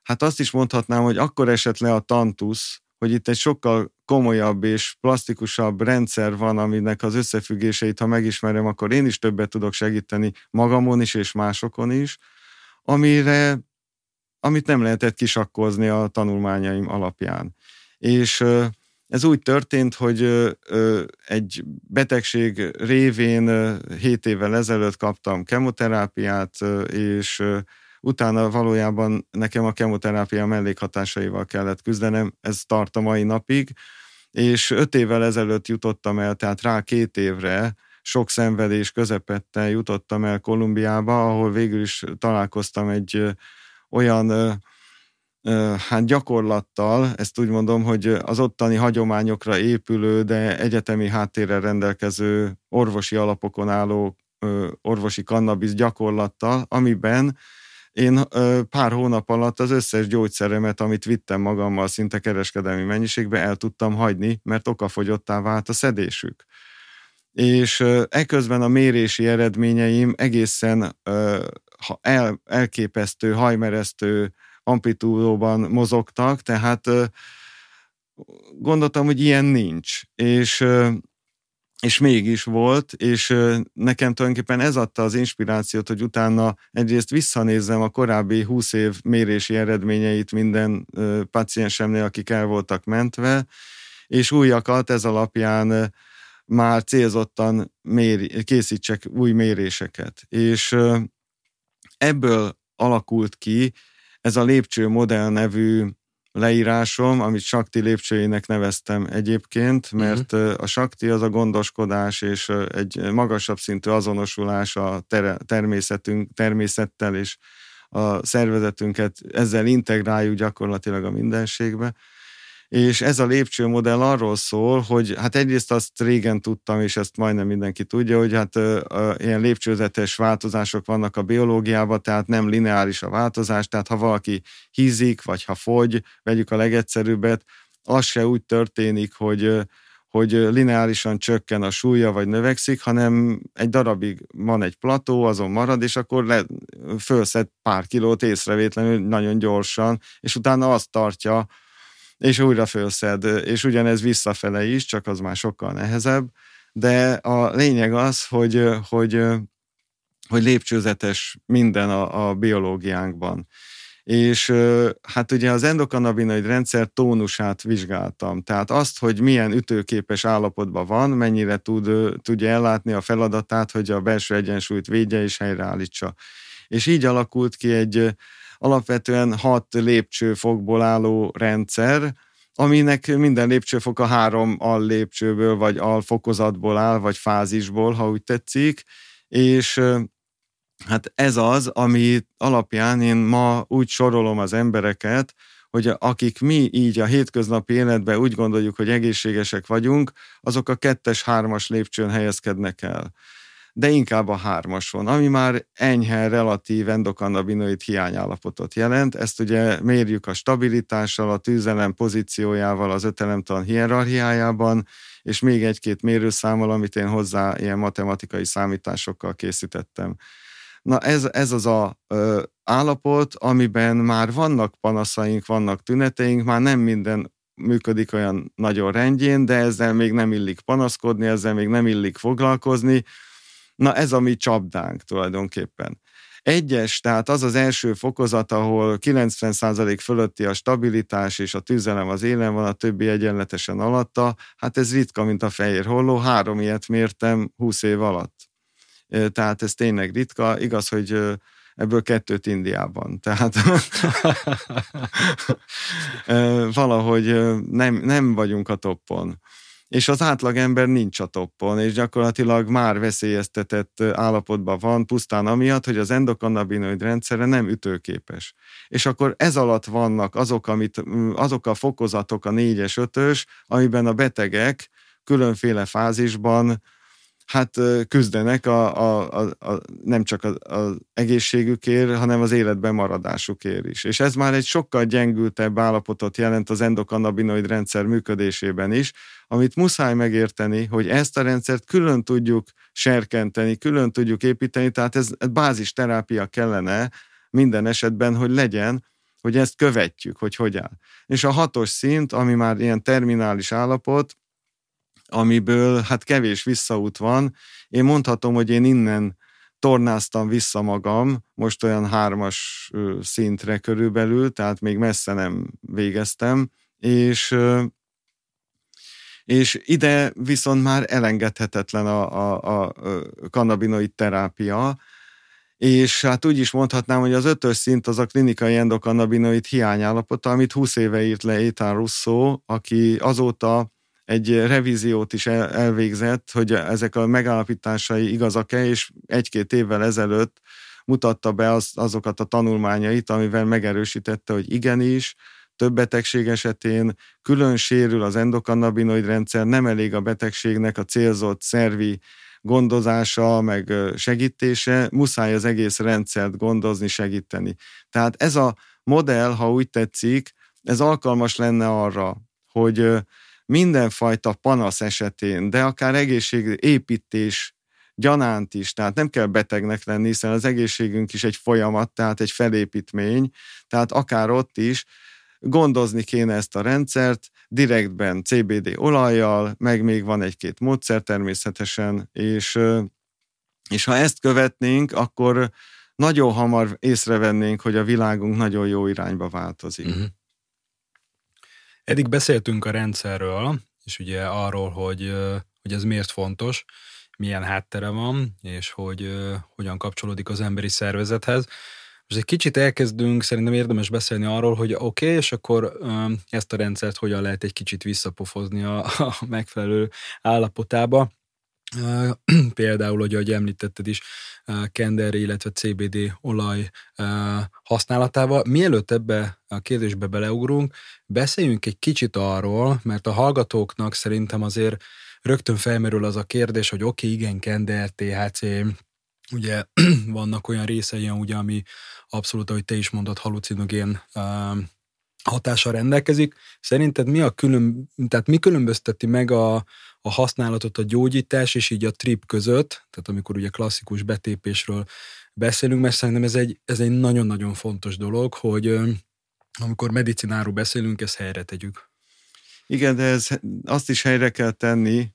hát azt is mondhatnám, hogy akkor esett le a tantusz, hogy itt egy sokkal komolyabb és plastikusabb rendszer van, aminek az összefüggéseit, ha megismerem, akkor én is többet tudok segíteni magamon is és másokon is, amire, amit nem lehetett kisakkozni a tanulmányaim alapján. És ez úgy történt, hogy egy betegség révén 7 évvel ezelőtt kaptam kemoterápiát, és utána valójában nekem a kemoterápia mellékhatásaival kellett küzdenem, ez tart a mai napig, és öt évvel ezelőtt jutottam el, tehát rá két évre, sok szenvedés közepette jutottam el Kolumbiába, ahol végül is találkoztam egy olyan hát gyakorlattal, ezt úgy mondom, hogy az ottani hagyományokra épülő, de egyetemi háttérrel rendelkező orvosi alapokon álló orvosi kannabisz gyakorlattal, amiben én pár hónap alatt az összes gyógyszeremet, amit vittem magammal szinte kereskedelmi mennyiségbe, el tudtam hagyni, mert okafogyottá vált a szedésük. És eközben a mérési eredményeim egészen el, elképesztő, hajmeresztő amplitúdóban mozogtak, tehát gondoltam, hogy ilyen nincs. És és mégis volt, és nekem tulajdonképpen ez adta az inspirációt, hogy utána egyrészt visszanézzem a korábbi 20 év mérési eredményeit minden paciensemnél, akik el voltak mentve, és újakat ez alapján már célzottan méri, készítsek új méréseket. És ebből alakult ki ez a lépcső modell nevű leírásom, amit Sakti lépcsőjének neveztem egyébként, mhm. mert uh-huh. a Sakti az a gondoskodás és egy magasabb szintű azonosulás a ter- természetünk, természettel és a szervezetünket ezzel integráljuk gyakorlatilag a mindenségbe. És ez a lépcsőmodell arról szól, hogy hát egyrészt azt régen tudtam, és ezt majdnem mindenki tudja, hogy hát uh, ilyen lépcsőzetes változások vannak a biológiában, tehát nem lineáris a változás, tehát ha valaki hízik, vagy ha fogy, vegyük a legegyszerűbbet, az se úgy történik, hogy hogy lineárisan csökken a súlya, vagy növekszik, hanem egy darabig van egy plató, azon marad, és akkor le, fölszed pár kilót észrevétlenül nagyon gyorsan, és utána azt tartja, és újra fölszed, és ugyanez visszafele is, csak az már sokkal nehezebb, de a lényeg az, hogy, hogy, hogy lépcsőzetes minden a, a biológiánkban. És hát ugye az endokannabinoid rendszer tónusát vizsgáltam, tehát azt, hogy milyen ütőképes állapotban van, mennyire tud, tudja ellátni a feladatát, hogy a belső egyensúlyt védje és helyreállítsa. És így alakult ki egy alapvetően hat lépcsőfokból álló rendszer, aminek minden lépcsőfok a három al lépcsőből, vagy alfokozatból áll, vagy fázisból, ha úgy tetszik, és hát ez az, ami alapján én ma úgy sorolom az embereket, hogy akik mi így a hétköznapi életben úgy gondoljuk, hogy egészségesek vagyunk, azok a kettes-hármas lépcsőn helyezkednek el de inkább a hármason, ami már enyhe relatív endokannabinoid hiányállapotot jelent. Ezt ugye mérjük a stabilitással, a tűzelem pozíciójával, az ötelemtan hierarchiájában, és még egy-két mérőszámmal, amit én hozzá ilyen matematikai számításokkal készítettem. Na ez, ez az a ö, állapot, amiben már vannak panaszaink, vannak tüneteink, már nem minden működik olyan nagyon rendjén, de ezzel még nem illik panaszkodni, ezzel még nem illik foglalkozni, Na ez a mi csapdánk tulajdonképpen. Egyes, tehát az az első fokozat, ahol 90% fölötti a stabilitás és a tüzelem az élen van, a többi egyenletesen alatta, hát ez ritka, mint a fehér holló, három ilyet mértem 20 év alatt. Tehát ez tényleg ritka, igaz, hogy ebből kettőt Indiában. *laughs* Tehát valahogy nem, nem vagyunk a toppon és az átlagember nincs a toppon, és gyakorlatilag már veszélyeztetett állapotban van, pusztán amiatt, hogy az endokannabinoid rendszere nem ütőképes. És akkor ez alatt vannak azok, amit, azok a fokozatok, a négyes, ötös, amiben a betegek különféle fázisban hát küzdenek a, a, a, a, nem csak az egészségükért, hanem az életben maradásukért is. És ez már egy sokkal gyengültebb állapotot jelent az endokannabinoid rendszer működésében is, amit muszáj megérteni, hogy ezt a rendszert külön tudjuk serkenteni, külön tudjuk építeni, tehát ez bázis terápia kellene minden esetben, hogy legyen, hogy ezt követjük, hogy hogy áll. És a hatos szint, ami már ilyen terminális állapot, amiből hát kevés visszaút van. Én mondhatom, hogy én innen tornáztam vissza magam, most olyan hármas szintre körülbelül, tehát még messze nem végeztem, és És ide viszont már elengedhetetlen a, a, a kannabinoid terápia, és hát úgy is mondhatnám, hogy az ötös szint az a klinikai endokannabinoid hiányállapota, amit 20 éve írt le Ethan Russo, aki azóta egy revíziót is elvégzett, hogy ezek a megállapításai igazak-e, és egy-két évvel ezelőtt mutatta be az, azokat a tanulmányait, amivel megerősítette, hogy igenis, több betegség esetén külön sérül az endokannabinoid rendszer, nem elég a betegségnek a célzott szervi gondozása, meg segítése, muszáj az egész rendszert gondozni, segíteni. Tehát ez a modell, ha úgy tetszik, ez alkalmas lenne arra, hogy mindenfajta panasz esetén, de akár egészségépítés gyanánt is, tehát nem kell betegnek lenni, hiszen az egészségünk is egy folyamat, tehát egy felépítmény, tehát akár ott is gondozni kéne ezt a rendszert, direktben CBD olajjal, meg még van egy-két módszer természetesen, és, és ha ezt követnénk, akkor nagyon hamar észrevennénk, hogy a világunk nagyon jó irányba változik. Uh-huh. Eddig beszéltünk a rendszerről, és ugye arról, hogy, hogy ez miért fontos, milyen háttere van, és hogy hogyan kapcsolódik az emberi szervezethez. Most egy kicsit elkezdünk, szerintem érdemes beszélni arról, hogy oké, okay, és akkor ezt a rendszert hogyan lehet egy kicsit visszapofozni a, a megfelelő állapotába. *clears throat* Például, hogy ahogy említetted is, kender, illetve CBD olaj használatával. Mielőtt ebbe a kérdésbe beleugrunk, beszéljünk egy kicsit arról, mert a hallgatóknak szerintem azért rögtön felmerül az a kérdés, hogy oké, okay, igen, kender, THC, ugye *clears throat* vannak olyan részei, ugye, ami abszolút, ahogy te is mondod, halucinogén hatással rendelkezik. Szerinted mi a külön, tehát mi különbözteti meg a, a használatot a gyógyítás és így a trip között, tehát amikor ugye klasszikus betépésről beszélünk, mert szerintem ez egy, ez egy nagyon-nagyon fontos dolog, hogy amikor medicináról beszélünk, ezt helyre tegyük. Igen, de ez, azt is helyre kell tenni,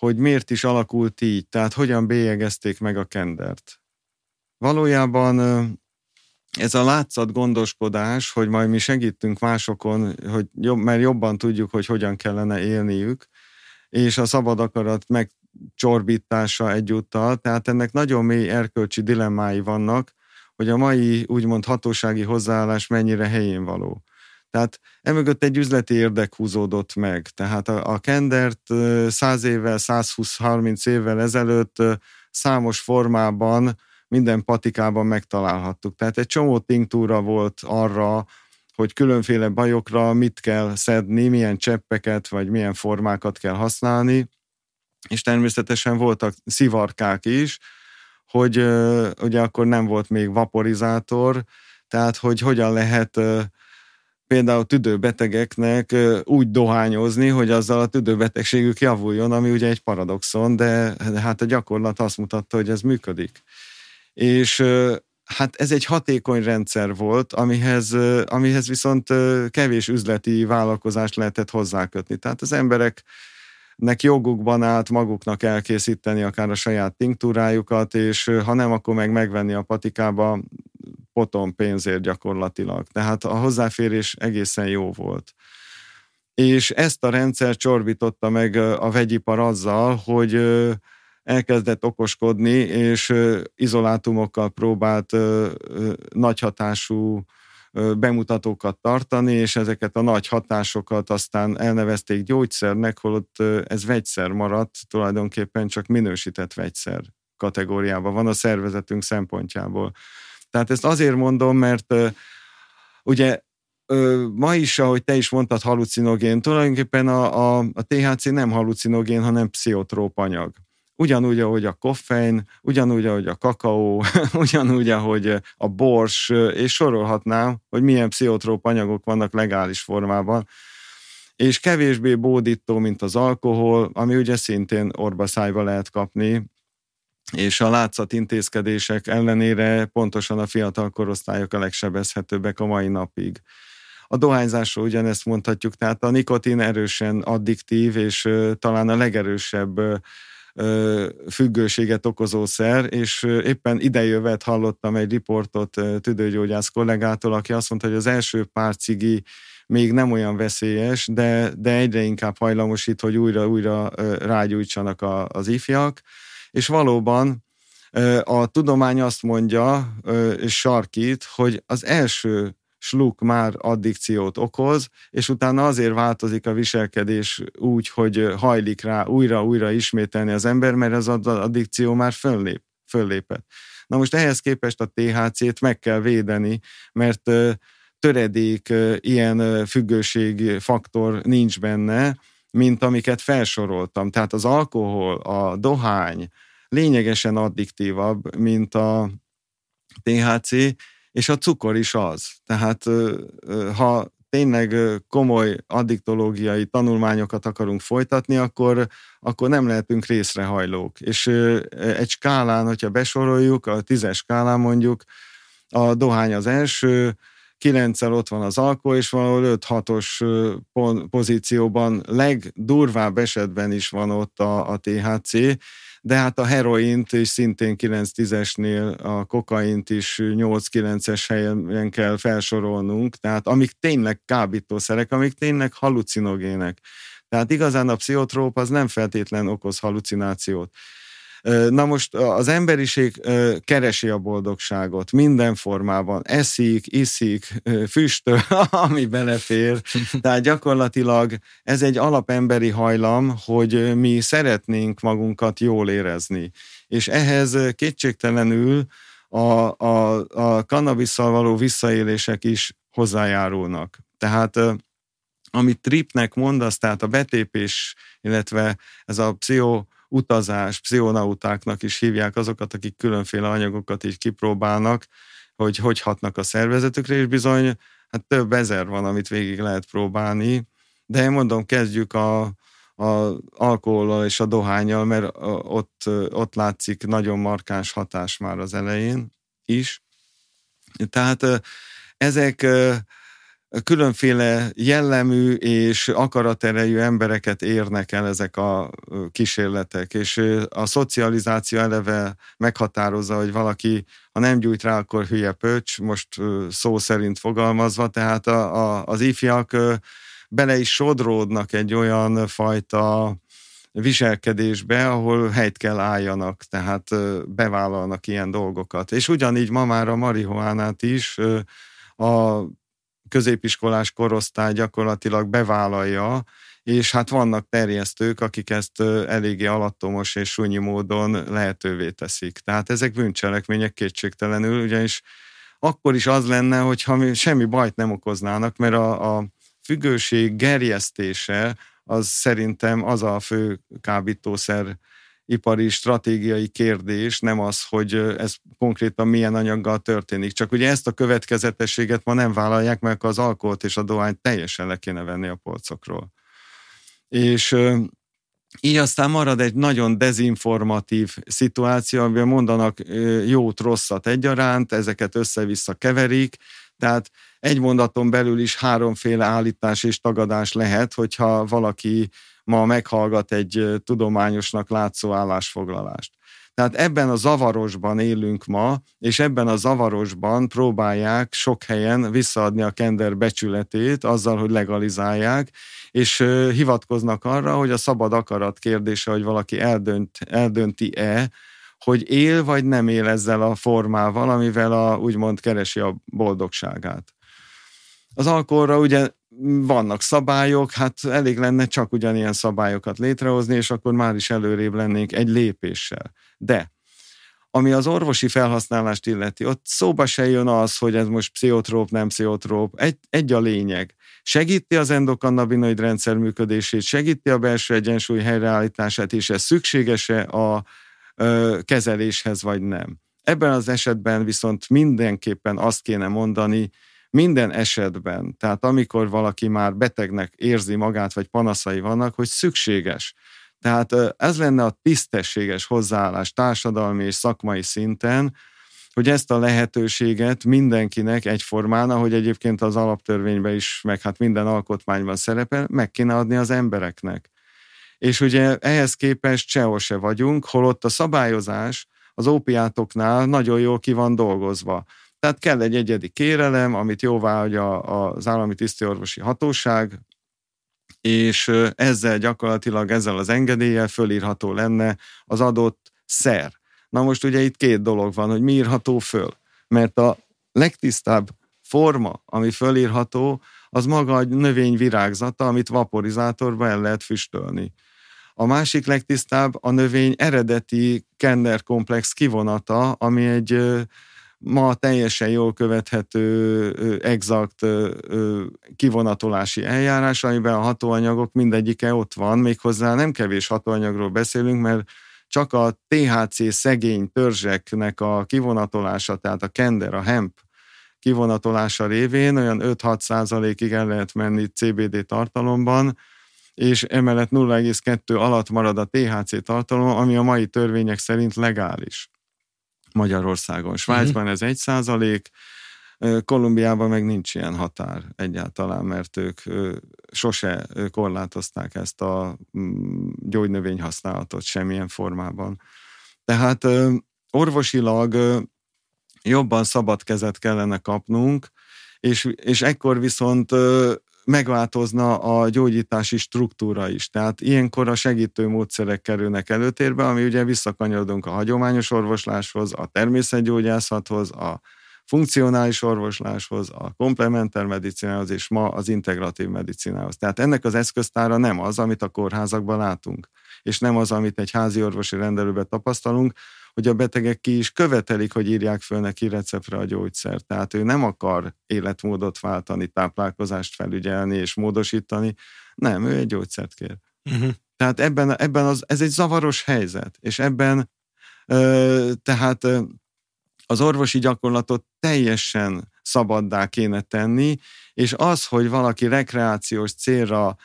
hogy miért is alakult így, tehát hogyan bélyegezték meg a kendert. Valójában ez a látszat gondoskodás, hogy majd mi segítünk másokon, hogy jobb, mert jobban tudjuk, hogy hogyan kellene élniük, és a szabad akarat megcsorbítása egyúttal, tehát ennek nagyon mély erkölcsi dilemmái vannak, hogy a mai úgymond hatósági hozzáállás mennyire helyén való. Tehát emögött egy üzleti érdek húzódott meg. Tehát a, a Kendert 100 évvel, 120-30 évvel ezelőtt számos formában minden patikában megtalálhattuk. Tehát egy csomó tinktúra volt arra, hogy különféle bajokra mit kell szedni, milyen cseppeket vagy milyen formákat kell használni, és természetesen voltak szivarkák is, hogy ugye akkor nem volt még vaporizátor, tehát hogy hogyan lehet például tüdőbetegeknek úgy dohányozni, hogy azzal a tüdőbetegségük javuljon, ami ugye egy paradoxon, de hát a gyakorlat azt mutatta, hogy ez működik. És hát ez egy hatékony rendszer volt, amihez, amihez viszont kevés üzleti vállalkozást lehetett hozzákötni. Tehát az emberek nek jogukban állt maguknak elkészíteni akár a saját tinktúrájukat, és ha nem, akkor meg megvenni a patikába potom pénzért gyakorlatilag. Tehát a hozzáférés egészen jó volt. És ezt a rendszer csorbította meg a vegyipar azzal, hogy elkezdett okoskodni, és izolátumokkal próbált nagy hatású bemutatókat tartani, és ezeket a nagy hatásokat aztán elnevezték gyógyszernek, holott ez vegyszer maradt, tulajdonképpen csak minősített vegyszer kategóriában van a szervezetünk szempontjából. Tehát ezt azért mondom, mert ugye ma is, ahogy te is mondtad, halucinogén, tulajdonképpen a, a, a THC nem halucinogén, hanem pszichotróp anyag. Ugyanúgy, ahogy a koffein, ugyanúgy, ahogy a kakaó, *laughs* ugyanúgy, ahogy a bors, és sorolhatnám, hogy milyen pszichotróp anyagok vannak legális formában, és kevésbé bódító, mint az alkohol, ami ugye szintén orbaszájba lehet kapni, és a látszat intézkedések ellenére pontosan a fiatal korosztályok a legsebezhetőbbek a mai napig. A dohányzásról ugyanezt mondhatjuk, tehát a nikotin erősen addiktív, és talán a legerősebb függőséget okozó szer, és éppen idejövet hallottam egy riportot tüdőgyógyász kollégától, aki azt mondta, hogy az első pár cigi még nem olyan veszélyes, de, de egyre inkább hajlamosít, hogy újra-újra rágyújtsanak a, az ifjak, és valóban a tudomány azt mondja, és sarkít, hogy az első sluk már addikciót okoz, és utána azért változik a viselkedés úgy, hogy hajlik rá újra-újra ismételni az ember, mert az addikció már föllép, föllépett. Na most ehhez képest a THC-t meg kell védeni, mert töredék ilyen függőség faktor nincs benne, mint amiket felsoroltam. Tehát az alkohol, a dohány lényegesen addiktívabb, mint a THC, és a cukor is az. Tehát ha tényleg komoly addiktológiai tanulmányokat akarunk folytatni, akkor, akkor nem lehetünk részrehajlók. És egy skálán, hogyha besoroljuk, a tízes skálán mondjuk, a dohány az első, kilencszer ott van az alkohol, és valahol 5-6-os pozícióban legdurvább esetben is van ott a, a THC, de hát a heroint is szintén 9-10-esnél, a kokaint is 8-9-es helyen kell felsorolnunk, tehát amik tényleg kábítószerek, amik tényleg halucinogének. Tehát igazán a pszichotróp az nem feltétlen okoz halucinációt. Na most az emberiség keresi a boldogságot minden formában. Eszik, iszik, füstöl, *laughs* ami belefér. Tehát gyakorlatilag ez egy alapemberi hajlam, hogy mi szeretnénk magunkat jól érezni. És ehhez kétségtelenül a, a, a kannabisszal való visszaélések is hozzájárulnak. Tehát amit Tripnek mondasz, tehát a betépés, illetve ez a pszicho utazás, pszichonautáknak is hívják azokat, akik különféle anyagokat így kipróbálnak, hogy hogy hatnak a szervezetükre, és bizony hát több ezer van, amit végig lehet próbálni, de én mondom, kezdjük a, a alkohollal és a dohányjal, mert ott, ott látszik nagyon markáns hatás már az elején is. Tehát ezek különféle jellemű és akaraterejű embereket érnek el ezek a kísérletek, és a szocializáció eleve meghatározza, hogy valaki, ha nem gyújt rá, akkor hülye pöcs, most szó szerint fogalmazva, tehát a, a, az ifjak bele is sodródnak egy olyan fajta viselkedésbe, ahol helyt kell álljanak, tehát bevállalnak ilyen dolgokat. És ugyanígy ma már a marihuánát is a középiskolás korosztály gyakorlatilag bevállalja, és hát vannak terjesztők, akik ezt eléggé alattomos és súnyi módon lehetővé teszik. Tehát ezek bűncselekmények kétségtelenül, ugyanis akkor is az lenne, hogyha mi semmi bajt nem okoznának, mert a, a függőség gerjesztése az szerintem az a fő kábítószer ipari stratégiai kérdés, nem az, hogy ez konkrétan milyen anyaggal történik. Csak ugye ezt a következetességet ma nem vállalják, mert az alkoholt és a dohányt teljesen le kéne venni a polcokról. És így aztán marad egy nagyon dezinformatív szituáció, amiben mondanak jót, rosszat egyaránt, ezeket össze-vissza keverik, tehát egy mondaton belül is háromféle állítás és tagadás lehet, hogyha valaki ma meghallgat egy tudományosnak látszó állásfoglalást. Tehát ebben a zavarosban élünk ma, és ebben a zavarosban próbálják sok helyen visszaadni a kender becsületét azzal, hogy legalizálják, és hivatkoznak arra, hogy a szabad akarat kérdése, hogy valaki eldönt, eldönti-e, hogy él vagy nem él ezzel a formával, amivel a, úgymond keresi a boldogságát. Az alkoholra ugye vannak szabályok, hát elég lenne csak ugyanilyen szabályokat létrehozni, és akkor már is előrébb lennénk egy lépéssel. De ami az orvosi felhasználást illeti, ott szóba se jön az, hogy ez most pszichotróp, nem pszichotróp. Egy, egy a lényeg. Segíti az endokannabinoid rendszer működését, segíti a belső egyensúly helyreállítását, és ez szükséges-e a ö, kezeléshez, vagy nem. Ebben az esetben viszont mindenképpen azt kéne mondani, minden esetben, tehát amikor valaki már betegnek érzi magát, vagy panaszai vannak, hogy szükséges. Tehát ez lenne a tisztességes hozzáállás társadalmi és szakmai szinten, hogy ezt a lehetőséget mindenkinek egyformán, ahogy egyébként az alaptörvényben is, meg hát minden alkotmányban szerepel, meg kéne adni az embereknek. És ugye ehhez képest sehol se vagyunk, holott a szabályozás az ópiátoknál nagyon jól ki van dolgozva. Tehát kell egy egyedi kérelem, amit jóvá hagyja az állami tisztiorvosi hatóság, és ezzel gyakorlatilag ezzel az engedéllyel fölírható lenne az adott szer. Na most ugye itt két dolog van, hogy mi írható föl. Mert a legtisztább forma, ami fölírható, az maga a növény virágzata, amit vaporizátorba el lehet füstölni. A másik legtisztább a növény eredeti Kender komplex kivonata, ami egy ma teljesen jól követhető, exakt kivonatolási eljárás, amiben a hatóanyagok mindegyike ott van, méghozzá nem kevés hatóanyagról beszélünk, mert csak a THC szegény törzseknek a kivonatolása, tehát a kender, a hemp kivonatolása révén olyan 5-6 százalékig el lehet menni CBD tartalomban, és emellett 0,2 alatt marad a THC tartalom, ami a mai törvények szerint legális Magyarországon. Svájcban ez 1 százalék, Kolumbiában meg nincs ilyen határ egyáltalán, mert ők sose korlátozták ezt a mm, gyógynövény használatot semmilyen formában. Tehát orvosilag jobban szabad kezet kellene kapnunk, és, és ekkor viszont megváltozna a gyógyítási struktúra is. Tehát ilyenkor a segítő módszerek kerülnek előtérbe, ami ugye visszakanyarodunk a hagyományos orvosláshoz, a természetgyógyászathoz, a funkcionális orvosláshoz, a komplementer medicinához, és ma az integratív medicinához. Tehát ennek az eszköztára nem az, amit a kórházakban látunk, és nem az, amit egy házi orvosi rendelőben tapasztalunk, hogy a betegek ki is követelik, hogy írják föl neki receptre a gyógyszert. Tehát ő nem akar életmódot váltani, táplálkozást felügyelni és módosítani. Nem, ő egy gyógyszert kér. Uh-huh. Tehát ebben, ebben az, ez egy zavaros helyzet, és ebben ö, tehát ö, az orvosi gyakorlatot teljesen szabaddá kéne tenni, és az, hogy valaki rekreációs célra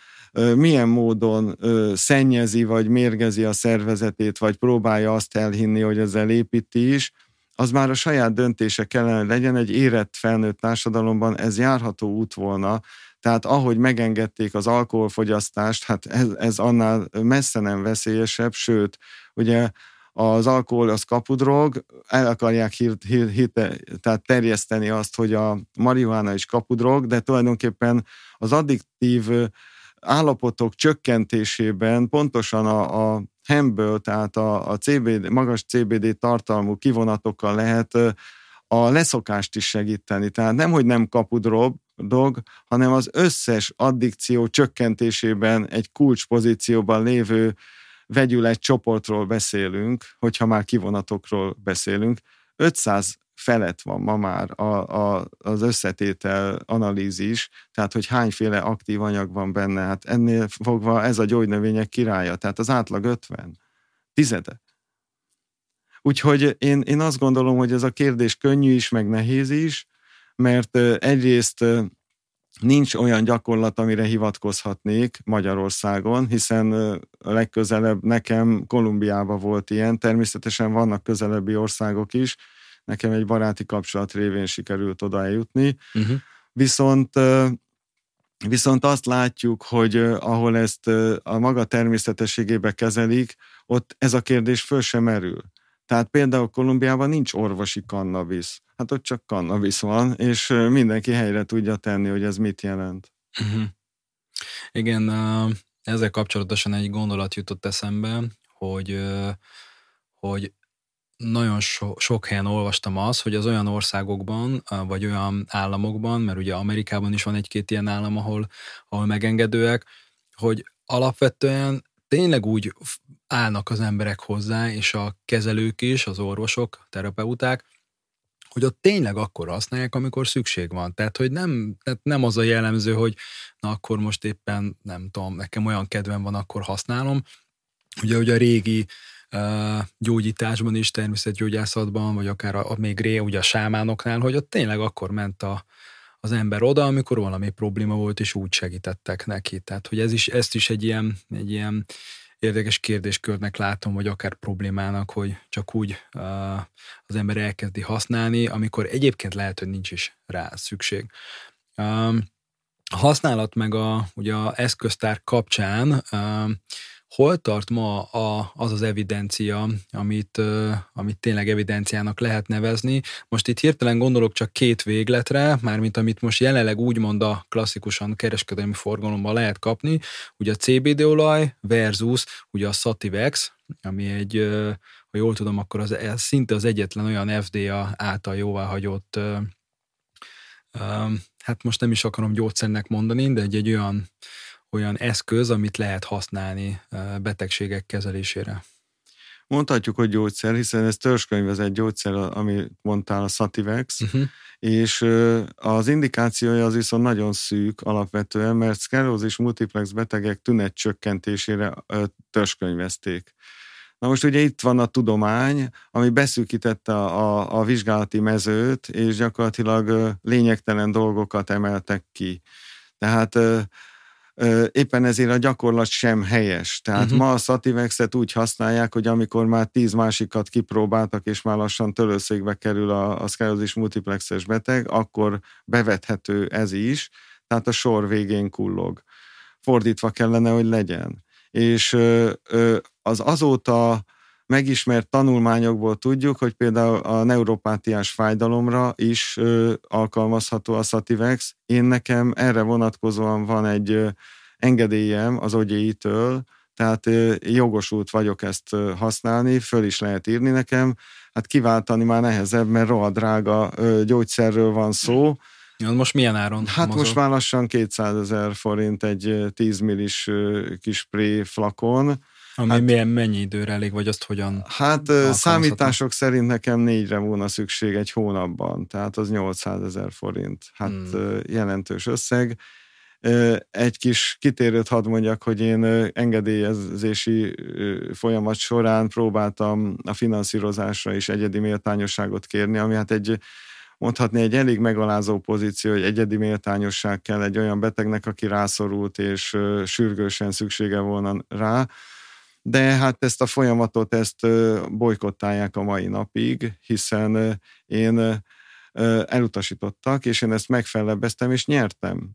milyen módon szennyezi vagy mérgezi a szervezetét, vagy próbálja azt elhinni, hogy ezzel építi is, az már a saját döntése kellene legyen, egy érett felnőtt társadalomban ez járható út volna, tehát ahogy megengedték az alkoholfogyasztást, hát ez, ez annál messze nem veszélyesebb, sőt, ugye az alkohol az kapudrog, el akarják hit, hit, hit, tehát terjeszteni azt, hogy a marihuána is kapudrog, de tulajdonképpen az addiktív állapotok csökkentésében pontosan a, a hemből, tehát a, a CBD, magas CBD tartalmú kivonatokkal lehet a leszokást is segíteni. Tehát nem, hogy nem kapudrog, dog, hanem az összes addikció csökkentésében egy kulcspozícióban lévő vegyület csoportról beszélünk, hogyha már kivonatokról beszélünk. 500 felett van ma már a, a, az összetétel analízis, tehát hogy hányféle aktív anyag van benne, hát ennél fogva ez a gyógynövények királya, tehát az átlag 50, tizede. Úgyhogy én, én azt gondolom, hogy ez a kérdés könnyű is, meg nehéz is, mert egyrészt nincs olyan gyakorlat, amire hivatkozhatnék Magyarországon, hiszen legközelebb nekem Kolumbiában volt ilyen, természetesen vannak közelebbi országok is, nekem egy baráti kapcsolat révén sikerült oda eljutni. Uh-huh. Viszont Viszont azt látjuk, hogy ahol ezt a maga természetességébe kezelik, ott ez a kérdés föl sem merül. Tehát például Kolumbiában nincs orvosi kannabisz. Hát ott csak kannabisz van, és mindenki helyre tudja tenni, hogy ez mit jelent. Uh-huh. Igen, ezzel kapcsolatosan egy gondolat jutott eszembe, hogy, hogy nagyon so, sok helyen olvastam azt, hogy az olyan országokban, vagy olyan államokban, mert ugye Amerikában is van egy-két ilyen állam, ahol, ahol megengedőek, hogy alapvetően tényleg úgy állnak az emberek hozzá, és a kezelők is, az orvosok, terapeuták, hogy ott tényleg akkor használják, amikor szükség van. Tehát, hogy nem, tehát nem az a jellemző, hogy na akkor most éppen, nem tudom, nekem olyan kedvem van, akkor használom. Ugye, ugye a régi gyógyításban is, természetgyógyászatban, vagy akár a, a még ré, ugye a sámánoknál, hogy ott tényleg akkor ment a, az ember oda, amikor valami probléma volt, és úgy segítettek neki. Tehát, hogy ez is, ezt is egy ilyen, egy ilyen érdekes kérdéskörnek látom, vagy akár problémának, hogy csak úgy uh, az ember elkezdi használni, amikor egyébként lehet, hogy nincs is rá szükség. Um, használat meg a, ugye a eszköztár kapcsán um, hol tart ma a, az az evidencia, amit, amit tényleg evidenciának lehet nevezni? Most itt hirtelen gondolok csak két végletre, mármint amit most jelenleg úgymond a klasszikusan kereskedelmi forgalomban lehet kapni, ugye a CBD olaj versus ugye a Sativex, ami egy, ha jól tudom, akkor az, ez szinte az egyetlen olyan FDA által jóváhagyott hát most nem is akarom gyógyszernek mondani, de egy, egy olyan, olyan eszköz, amit lehet használni betegségek kezelésére. Mondhatjuk, hogy gyógyszer, hiszen ez egy gyógyszer, ami mondtál a Sativex, uh-huh. és az indikációja az viszont nagyon szűk alapvetően, mert szkerózis multiplex betegek tünet csökkentésére törzskönyvezték. Na most ugye itt van a tudomány, ami beszűkítette a, a, a vizsgálati mezőt, és gyakorlatilag lényegtelen dolgokat emeltek ki. Tehát éppen ezért a gyakorlat sem helyes. Tehát uh-huh. ma a Sativexet úgy használják, hogy amikor már tíz másikat kipróbáltak, és már lassan tölőszékbe kerül a, a szklerózis multiplexes beteg, akkor bevethető ez is, tehát a sor végén kullog. Fordítva kellene, hogy legyen. És az azóta megismert tanulmányokból tudjuk, hogy például a neuropátiás fájdalomra is ö, alkalmazható a Sativex. Én nekem erre vonatkozóan van egy ö, engedélyem az ogyéitől, tehát ö, jogosult vagyok ezt ö, használni, föl is lehet írni nekem. Hát kiváltani már nehezebb, mert rohadt drága ö, gyógyszerről van szó. Most milyen áron Hát mozog? most már lassan 200 ezer forint egy 10 millis kis spray flakon ami hát, milyen, mennyi időre elég, vagy azt hogyan Hát számítások szerint nekem négyre volna szükség egy hónapban, tehát az 800 ezer forint. Hát hmm. jelentős összeg. Egy kis kitérőt hadd mondjak, hogy én engedélyezési folyamat során próbáltam a finanszírozásra is egyedi méltányosságot kérni, ami hát egy mondhatni egy elég megalázó pozíció, hogy egyedi méltányosság kell egy olyan betegnek, aki rászorult és sürgősen szüksége volna rá de hát ezt a folyamatot, ezt bolykottálják a mai napig, hiszen én elutasítottak, és én ezt megfelebbeztem, és nyertem.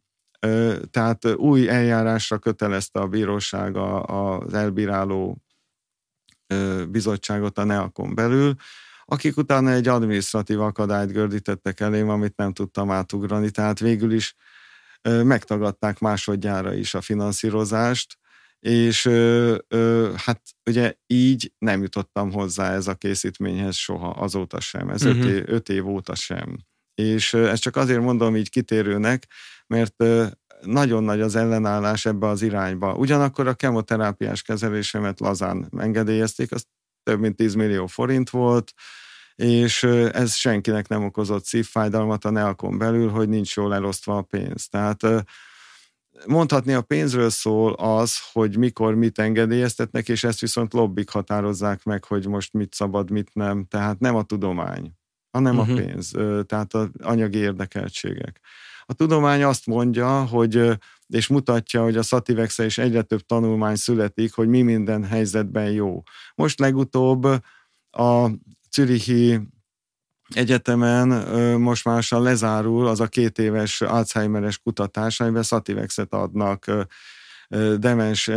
Tehát új eljárásra kötelezte a bíróság az elbíráló bizottságot a NEAKon belül, akik utána egy administratív akadályt gördítettek elém, amit nem tudtam átugrani, tehát végül is megtagadták másodjára is a finanszírozást, és ö, ö, hát ugye így nem jutottam hozzá ez a készítményhez soha, azóta sem, ez uh-huh. öt, mhm. év, öt év óta sem. És ö, ezt csak azért mondom így kitérőnek, mert ö, nagyon nagy az ellenállás ebbe az irányba. Ugyanakkor a kemoterápiás kezelésemet lazán engedélyezték, az több mint 10 millió forint volt, és ez senkinek nem okozott szívfájdalmat a neakon belül, hogy nincs jól elosztva a pénz. Tehát mondhatni a pénzről szól az, hogy mikor mit engedélyeztetnek, és ezt viszont lobbik határozzák meg, hogy most mit szabad, mit nem. Tehát nem a tudomány, hanem uh-huh. a mhm. pénz, tehát az anyagi érdekeltségek. A tudomány azt mondja, hogy és mutatja, hogy a sativex is egyre több tanulmány születik, hogy mi minden helyzetben jó. Most legutóbb a Zürichi egyetemen most mással lezárul az a két éves Alzheimeres kutatás, amiben szativexet adnak demens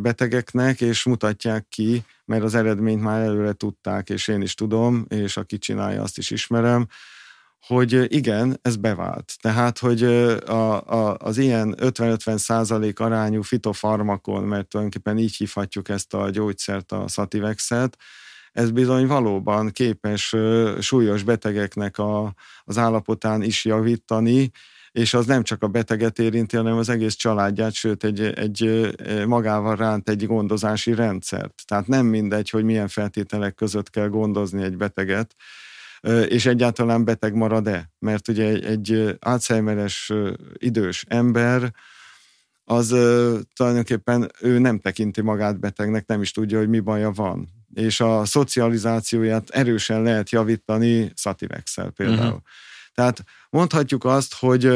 betegeknek, és mutatják ki, mert az eredményt már előre tudták, és én is tudom, és aki csinálja, azt is ismerem, hogy igen, ez bevált. Tehát, hogy a, a, az ilyen 50-50 százalék arányú fitofarmakon, mert tulajdonképpen így hívhatjuk ezt a gyógyszert, a szativexet, ez bizony valóban képes súlyos betegeknek a, az állapotán is javítani, és az nem csak a beteget érinti, hanem az egész családját, sőt egy, egy magával ránt egy gondozási rendszert. Tehát nem mindegy, hogy milyen feltételek között kell gondozni egy beteget, és egyáltalán beteg marad-e. Mert ugye egy, egy Alzheimeres idős ember, az tulajdonképpen ő nem tekinti magát betegnek, nem is tudja, hogy mi baja van és a szocializációját erősen lehet javítani sativex például. Uh-huh. Tehát mondhatjuk azt, hogy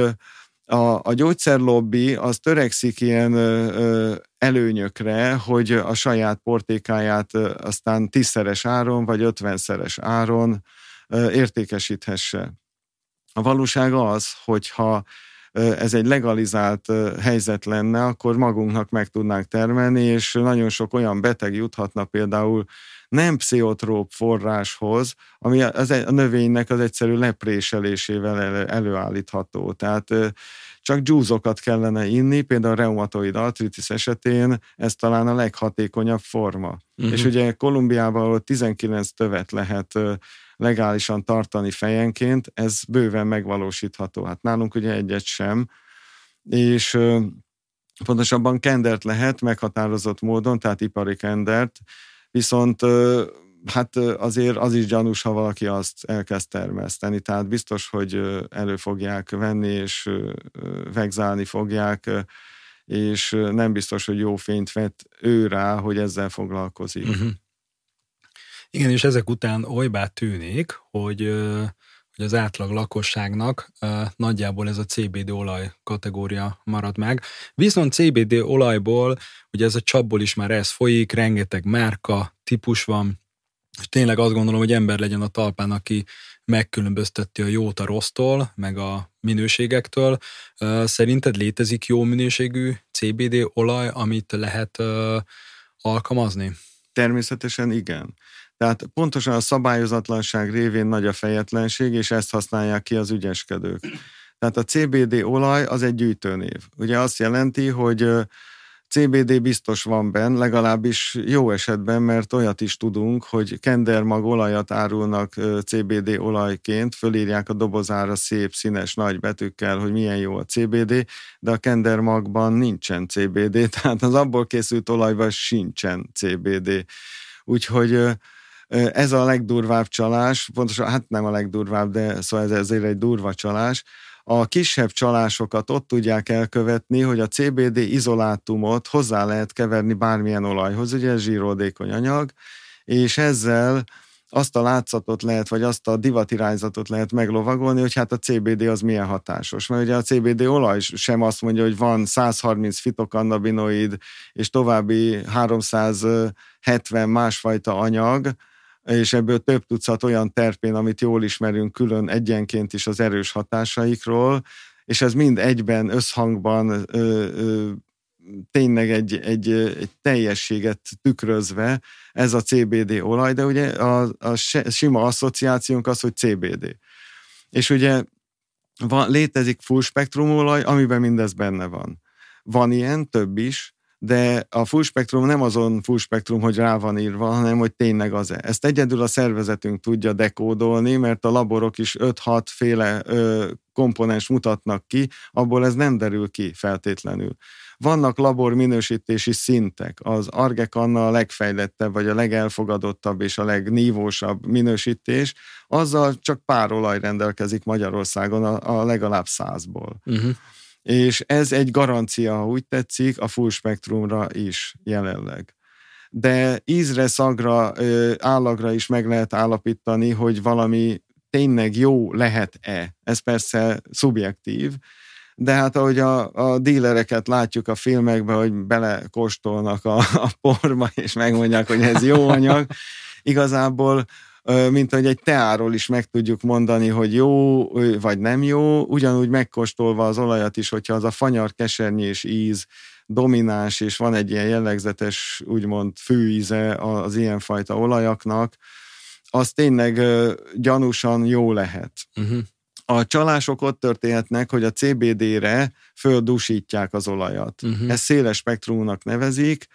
a, a gyógyszerlobbi az törekszik ilyen ö, előnyökre, hogy a saját portékáját aztán tízszeres áron vagy ötvenszeres áron ö, értékesíthesse. A valóság az, hogyha ez egy legalizált helyzet lenne, akkor magunknak meg tudnánk termelni, és nagyon sok olyan beteg juthatna például nem pszichotróp forráshoz, ami az, e, a növénynek az egyszerű lepréselésével előállítható. Tehát csak dzsúzokat kellene inni, például a reumatoid artritis esetén ez talán a leghatékonyabb forma. Uh-huh. És ugye Kolumbiában, ahol 19 tövet lehet legálisan tartani fejenként, ez bőven megvalósítható. Hát nálunk ugye egyet sem, és pontosabban kendert lehet meghatározott módon, tehát ipari kendert, viszont hát azért az is gyanús, ha valaki azt elkezd termeszteni, tehát biztos, hogy elő fogják venni, és vegzálni fogják, és nem biztos, hogy jó fényt vett ő rá, hogy ezzel foglalkozik. Uh-huh. Igen, és ezek után olybá tűnik, hogy, hogy az átlag lakosságnak nagyjából ez a CBD olaj kategória marad meg. Viszont CBD olajból, ugye ez a csapból is már ez folyik, rengeteg márka, típus van, és tényleg azt gondolom, hogy ember legyen a talpán, aki megkülönbözteti a jót a rossztól, meg a minőségektől. Szerinted létezik jó minőségű CBD olaj, amit lehet alkalmazni? Természetesen igen. Tehát pontosan a szabályozatlanság révén nagy a fejetlenség, és ezt használják ki az ügyeskedők. Tehát a CBD olaj az egy gyűjtőnév. Ugye azt jelenti, hogy CBD biztos van benne, legalábbis jó esetben, mert olyat is tudunk, hogy kendermag olajat árulnak CBD olajként, fölírják a dobozára szép színes nagy betűkkel, hogy milyen jó a CBD, de a kendermagban nincsen CBD, *laughs* tehát az abból készült olajban sincsen CBD. Úgyhogy ez a legdurvább csalás, pontosan, hát nem a legdurvább, de szóval ez ezért egy durva csalás, a kisebb csalásokat ott tudják elkövetni, hogy a CBD izolátumot hozzá lehet keverni bármilyen olajhoz, ugye ez zsíródékony anyag, és ezzel azt a látszatot lehet, vagy azt a divatirányzatot lehet meglovagolni, hogy hát a CBD az milyen hatásos. Mert ugye a CBD olaj sem azt mondja, hogy van 130 fitokannabinoid és további 370 másfajta anyag, és ebből több tucat olyan terpén, amit jól ismerünk külön egyenként is az erős hatásaikról, és ez mind egyben, összhangban ö, ö, tényleg egy, egy, egy teljességet tükrözve ez a CBD olaj, de ugye a, a sima asszociációnk az, hogy CBD. És ugye van, létezik full spektrum olaj, amiben mindez benne van. Van ilyen, több is, de a full spektrum nem azon full spektrum, hogy rá van írva, hanem hogy tényleg az-e. Ezt egyedül a szervezetünk tudja dekódolni, mert a laborok is 5-6 féle ö, komponens mutatnak ki, abból ez nem derül ki feltétlenül. Vannak labor minősítési szintek. Az Argekanna a legfejlettebb, vagy a legelfogadottabb és a legnívósabb minősítés, azzal csak pár olaj rendelkezik Magyarországon a, a legalább százból. Uh-huh és ez egy garancia, ha úgy tetszik, a full spektrumra is jelenleg. De ízre, szagra, állagra is meg lehet állapítani, hogy valami tényleg jó lehet-e. Ez persze szubjektív, de hát ahogy a, a dílereket látjuk a filmekben, hogy belekóstolnak a, a porba, és megmondják, hogy ez jó anyag, *laughs* igazából mint hogy egy teáról is meg tudjuk mondani, hogy jó vagy nem jó, ugyanúgy megkóstolva az olajat is, hogyha az a fanyar kesernyés íz domináns, és van egy ilyen jellegzetes, úgymond fűíze az ilyenfajta olajaknak, az tényleg gyanúsan jó lehet. Uh-huh. A csalások ott történhetnek, hogy a CBD-re földúsítják az olajat. Uh-huh. Ezt széles spektrumnak nevezik,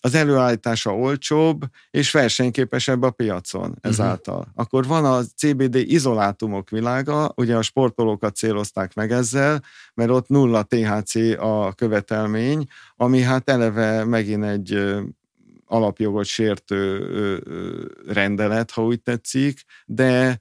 az előállítása olcsóbb és versenyképesebb a piacon ezáltal. Uh-huh. Akkor van a CBD izolátumok világa, ugye a sportolókat célozták meg ezzel, mert ott nulla THC a követelmény, ami hát eleve megint egy alapjogot sértő rendelet, ha úgy tetszik, de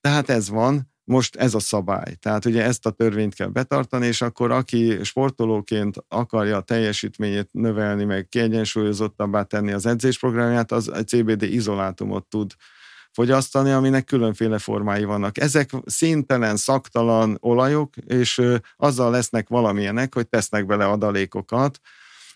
tehát ez van, most ez a szabály. Tehát ugye ezt a törvényt kell betartani, és akkor aki sportolóként akarja a teljesítményét növelni, meg kiegyensúlyozottabbá tenni az edzésprogramját, az egy CBD izolátumot tud fogyasztani, aminek különféle formái vannak. Ezek szintelen, szaktalan olajok, és azzal lesznek valamilyenek, hogy tesznek bele adalékokat,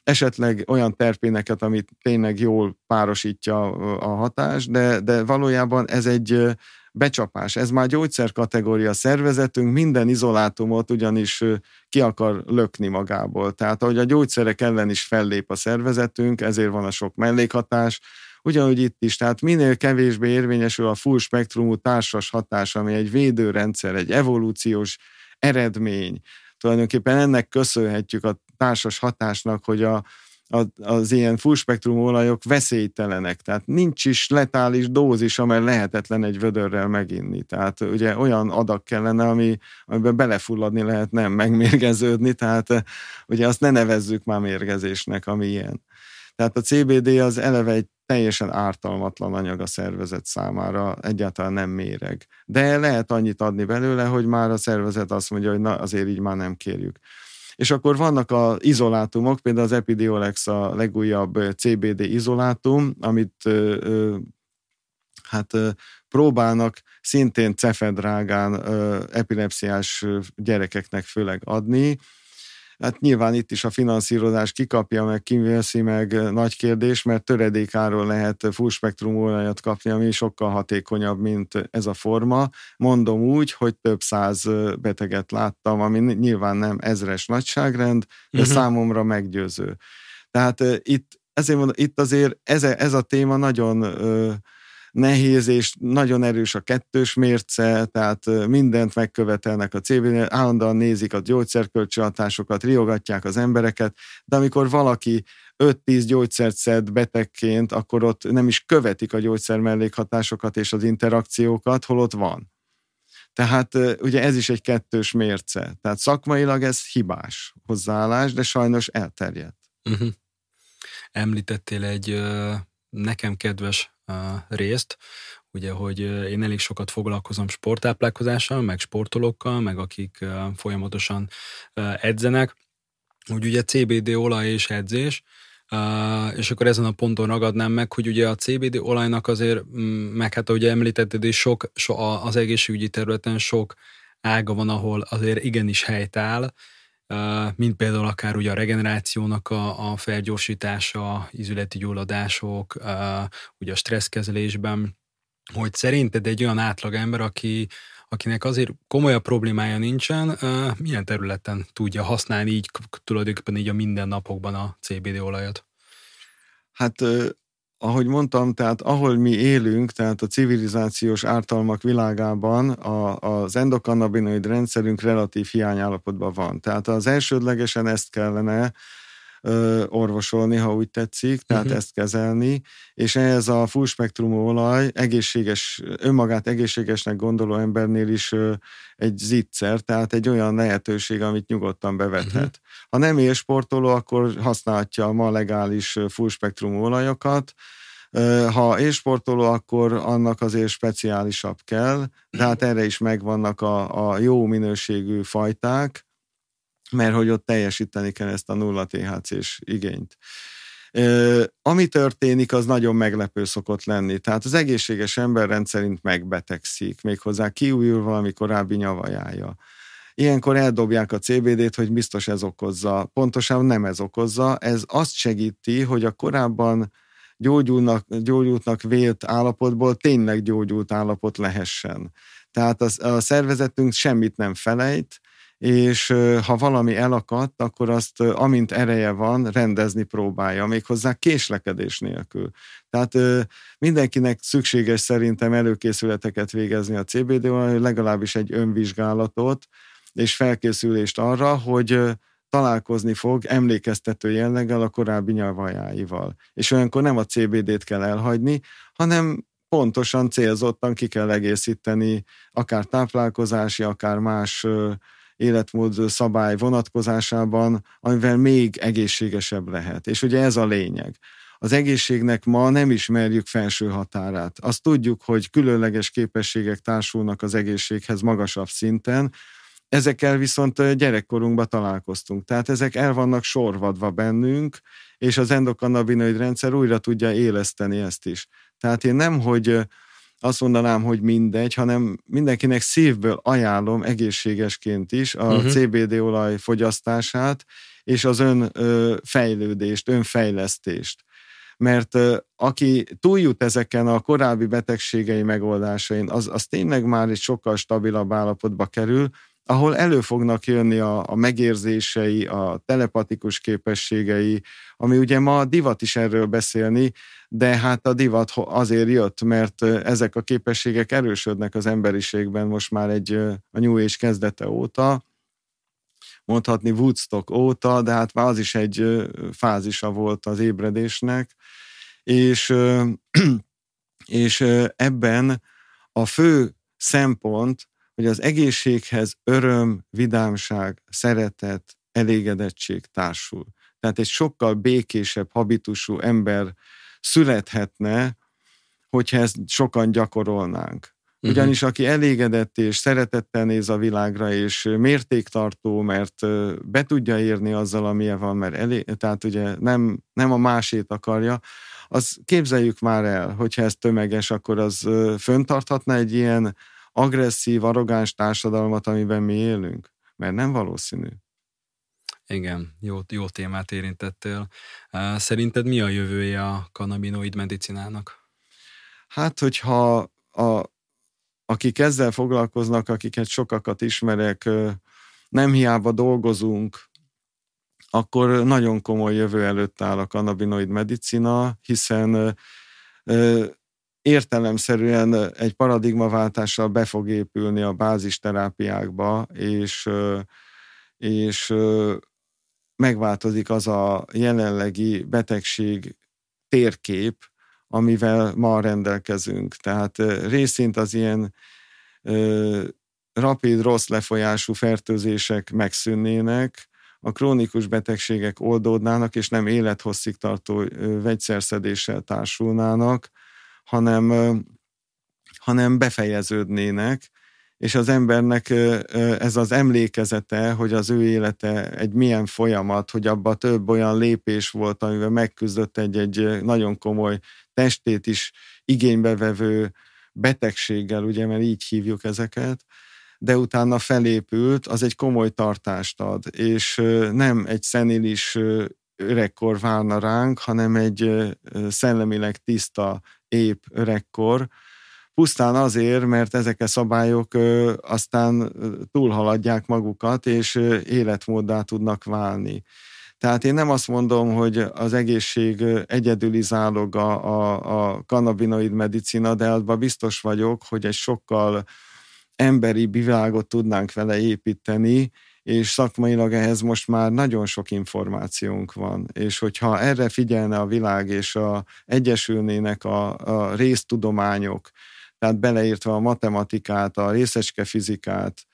esetleg olyan terpéneket, amit tényleg jól párosítja a hatás, de, de valójában ez egy becsapás. Ez már gyógyszer kategória szervezetünk, minden izolátumot ugyanis ki akar lökni magából. Tehát ahogy a gyógyszerek ellen is fellép a szervezetünk, ezért van a sok mellékhatás, Ugyanúgy itt is, tehát minél kevésbé érvényesül a full spektrumú társas hatás, ami egy védőrendszer, egy evolúciós eredmény. Tulajdonképpen ennek köszönhetjük a társas hatásnak, hogy a, az ilyen full spektrum olajok veszélytelenek, tehát nincs is letális dózis, amely lehetetlen egy vödörrel meginni. Tehát ugye olyan adag kellene, ami, amiben belefulladni lehet, nem megmérgeződni, tehát ugye azt ne nevezzük már mérgezésnek, ami ilyen. Tehát a CBD az eleve egy teljesen ártalmatlan anyag a szervezet számára, egyáltalán nem méreg. De lehet annyit adni belőle, hogy már a szervezet azt mondja, hogy na azért így már nem kérjük. És akkor vannak az izolátumok, például az Epidiolex a legújabb CBD izolátum, amit hát próbálnak szintén cefedrágán epilepsziás gyerekeknek főleg adni, Hát nyilván itt is a finanszírozás kikapja meg, kiveszi meg nagy kérdés, mert töredékáról lehet full spektrum olajat kapni, ami sokkal hatékonyabb, mint ez a forma. Mondom úgy, hogy több száz beteget láttam, ami nyilván nem ezres nagyságrend, de uh-huh. számomra meggyőző. Tehát itt, ezért mondom, itt azért ez, ez a téma nagyon nehéz, és nagyon erős a kettős mérce, tehát mindent megkövetelnek a cb állandóan nézik a gyógyszerkölcsönhatásokat, riogatják az embereket, de amikor valaki 5-10 gyógyszert szed betegként, akkor ott nem is követik a gyógyszer mellékhatásokat és az interakciókat, holott van. Tehát ugye ez is egy kettős mérce. Tehát szakmailag ez hibás hozzáállás, de sajnos elterjedt. Uh-huh. Említettél egy nekem kedves részt, ugye, hogy én elég sokat foglalkozom sportáplálkozással, meg sportolókkal, meg akik folyamatosan edzenek, úgy ugye CBD olaj és edzés, és akkor ezen a ponton ragadnám meg, hogy ugye a CBD olajnak azért, mm, meg hát ahogy említetted is, sok, so, az egészségügyi területen sok ága van, ahol azért igenis helytáll, mint például akár ugye a regenerációnak a, a felgyorsítása, izületi gyulladások, ugye a stresszkezelésben, hogy szerinted egy olyan átlagember, aki, akinek azért komolyabb problémája nincsen, milyen területen tudja használni így tulajdonképpen így a mindennapokban a CBD olajat? Hát ahogy mondtam, tehát ahol mi élünk, tehát a civilizációs ártalmak világában a, az endokannabinoid rendszerünk relatív hiányállapotban van. Tehát az elsődlegesen ezt kellene ö, orvosolni, ha úgy tetszik, tehát uh-huh. ezt kezelni, és ez a full spektrumú olaj egészséges, önmagát egészségesnek gondoló embernél is ö, egy zicser, tehát egy olyan lehetőség, amit nyugodtan bevethet. Uh-huh. Ha nem élsportoló, akkor használhatja a ma legális full spektrumú olajokat, ha élsportoló, akkor annak azért speciálisabb kell, de hát erre is megvannak a, a jó minőségű fajták, mert hogy ott teljesíteni kell ezt a nulla THC-s igényt. Ami történik, az nagyon meglepő szokott lenni. Tehát az egészséges ember rendszerint megbetegszik, méghozzá kiújul valami korábbi nyavajája. Ilyenkor eldobják a CBD-t, hogy biztos ez okozza. Pontosan nem ez okozza, ez azt segíti, hogy a korábban gyógyulnak, gyógyultnak vélt állapotból tényleg gyógyult állapot lehessen. Tehát a, a szervezetünk semmit nem felejt, és ha valami elakadt, akkor azt, amint ereje van, rendezni próbálja, méghozzá késlekedés nélkül. Tehát mindenkinek szükséges szerintem előkészületeket végezni a CBD-val, legalábbis egy önvizsgálatot, és felkészülést arra, hogy találkozni fog emlékeztető jelleggel a korábbi nyavajáival. És olyankor nem a CBD-t kell elhagyni, hanem pontosan célzottan ki kell egészíteni akár táplálkozási, akár más életmód szabály vonatkozásában, amivel még egészségesebb lehet. És ugye ez a lényeg. Az egészségnek ma nem ismerjük felső határát. Azt tudjuk, hogy különleges képességek társulnak az egészséghez magasabb szinten, Ezekkel viszont gyerekkorunkban találkoztunk. Tehát ezek el vannak sorvadva bennünk, és az endokannabinoid rendszer újra tudja éleszteni ezt is. Tehát én nem, hogy azt mondanám, hogy mindegy, hanem mindenkinek szívből ajánlom egészségesként is a uh-huh. CBD olaj fogyasztását, és az ön fejlődést, önfejlesztést. mert aki túljut ezeken a korábbi betegségei megoldásain, az, az tényleg már egy sokkal stabilabb állapotba kerül, ahol elő fognak jönni a, a megérzései, a telepatikus képességei, ami ugye ma divat is erről beszélni, de hát a divat azért jött, mert ezek a képességek erősödnek az emberiségben most már egy a New Age kezdete óta, mondhatni Woodstock óta, de hát már az is egy fázisa volt az ébredésnek, és, *clears throat* és ebben a fő szempont, hogy az egészséghez öröm, vidámság, szeretet, elégedettség társul. Tehát egy sokkal békésebb habitusú ember születhetne, hogyha ezt sokan gyakorolnánk. Mhm. Ugyanis aki elégedett és szeretettel néz a világra, és mértéktartó, mert be tudja érni azzal, amilyen van, mert elé, tehát ugye nem, nem a másét akarja, az képzeljük már el, hogyha ez tömeges, akkor az föntarthatna egy ilyen agresszív, arrogáns társadalmat, amiben mi élünk? Mert nem valószínű. Igen, jó, jó témát érintettél. Szerinted mi a jövője a kanabinoid medicinának? Hát, hogyha a, akik ezzel foglalkoznak, akiket sokakat ismerek, nem hiába dolgozunk, akkor nagyon komoly jövő előtt áll a kanabinoid medicina, hiszen értelemszerűen egy paradigmaváltással be fog épülni a bázisterápiákba, és, és megváltozik az a jelenlegi betegség térkép, amivel ma rendelkezünk. Tehát részint az ilyen rapid, rossz lefolyású fertőzések megszűnnének, a krónikus betegségek oldódnának, és nem élethosszig tartó vegyszerszedéssel társulnának, hanem, hanem befejeződnének, és az embernek ez az emlékezete, hogy az ő élete egy milyen folyamat, hogy abban több olyan lépés volt, amivel megküzdött egy-egy nagyon komoly testét is igénybevevő betegséggel, ugye, mert így hívjuk ezeket, de utána felépült, az egy komoly tartást ad, és nem egy szenilis öregkor várna ránk, hanem egy szellemileg tiszta, épp öregkor, pusztán azért, mert ezek a szabályok aztán túlhaladják magukat, és életmóddá tudnak válni. Tehát én nem azt mondom, hogy az egészség egyedüli záloga a, a kanabinoid medicina, de abban biztos vagyok, hogy egy sokkal emberi világot tudnánk vele építeni, és szakmailag ehhez most már nagyon sok információnk van, és hogyha erre figyelne a világ, és a, egyesülnének a, a résztudományok, tehát beleértve a matematikát, a részecske fizikát,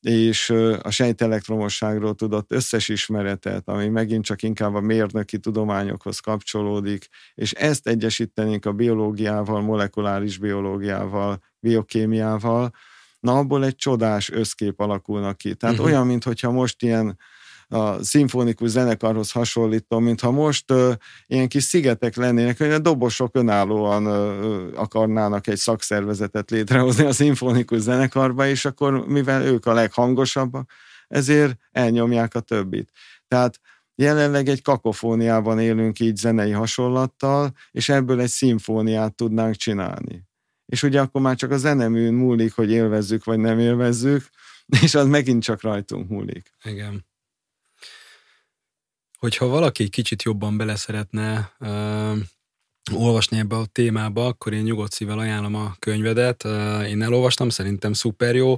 és a sejtelektromosságról tudott összes ismeretet, ami megint csak inkább a mérnöki tudományokhoz kapcsolódik, és ezt egyesítenénk a biológiával, molekuláris biológiával, biokémiával, na abból egy csodás összkép alakulnak ki. Tehát uh-huh. olyan, mintha most ilyen a szimfonikus zenekarhoz hasonlítom, mintha most uh, ilyen kis szigetek lennének, hogy a dobosok önállóan uh, akarnának egy szakszervezetet létrehozni a szimfonikus zenekarba, és akkor mivel ők a leghangosabbak, ezért elnyomják a többit. Tehát jelenleg egy kakofóniában élünk így zenei hasonlattal, és ebből egy szimfóniát tudnánk csinálni. És ugye akkor már csak a zeneműn múlik, hogy élvezzük vagy nem élvezzük, *laughs* és az megint csak rajtunk múlik. Igen hogyha valaki kicsit jobban bele szeretne uh, olvasni ebbe a témába, akkor én nyugodt szívvel ajánlom a könyvedet. Uh, én elolvastam, szerintem szuper jó.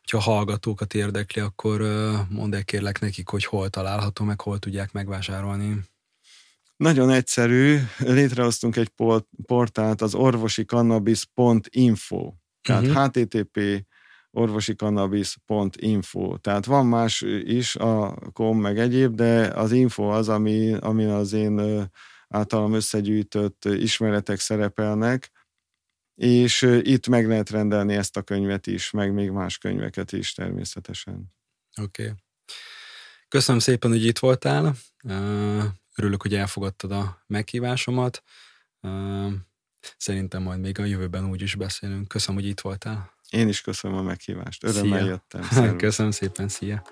Hogyha hallgatókat érdekli, akkor uh, mondd el kérlek nekik, hogy hol található, meg hol tudják megvásárolni. Nagyon egyszerű, létrehoztunk egy portált, az orvosikannabis.info, tehát uh-huh. http orvosikannabis.info. Tehát van más is, a kom meg egyéb, de az info az, ami, ami az én általam összegyűjtött ismeretek szerepelnek, és itt meg lehet rendelni ezt a könyvet is, meg még más könyveket is természetesen. Oké. Okay. Köszönöm szépen, hogy itt voltál. Örülök, hogy elfogadtad a meghívásomat. Szerintem majd még a jövőben úgy is beszélünk. Köszönöm, hogy itt voltál. Én is köszönöm a meghívást. Örömmel szia. jöttem. *laughs* Köszönöm szépen, szia!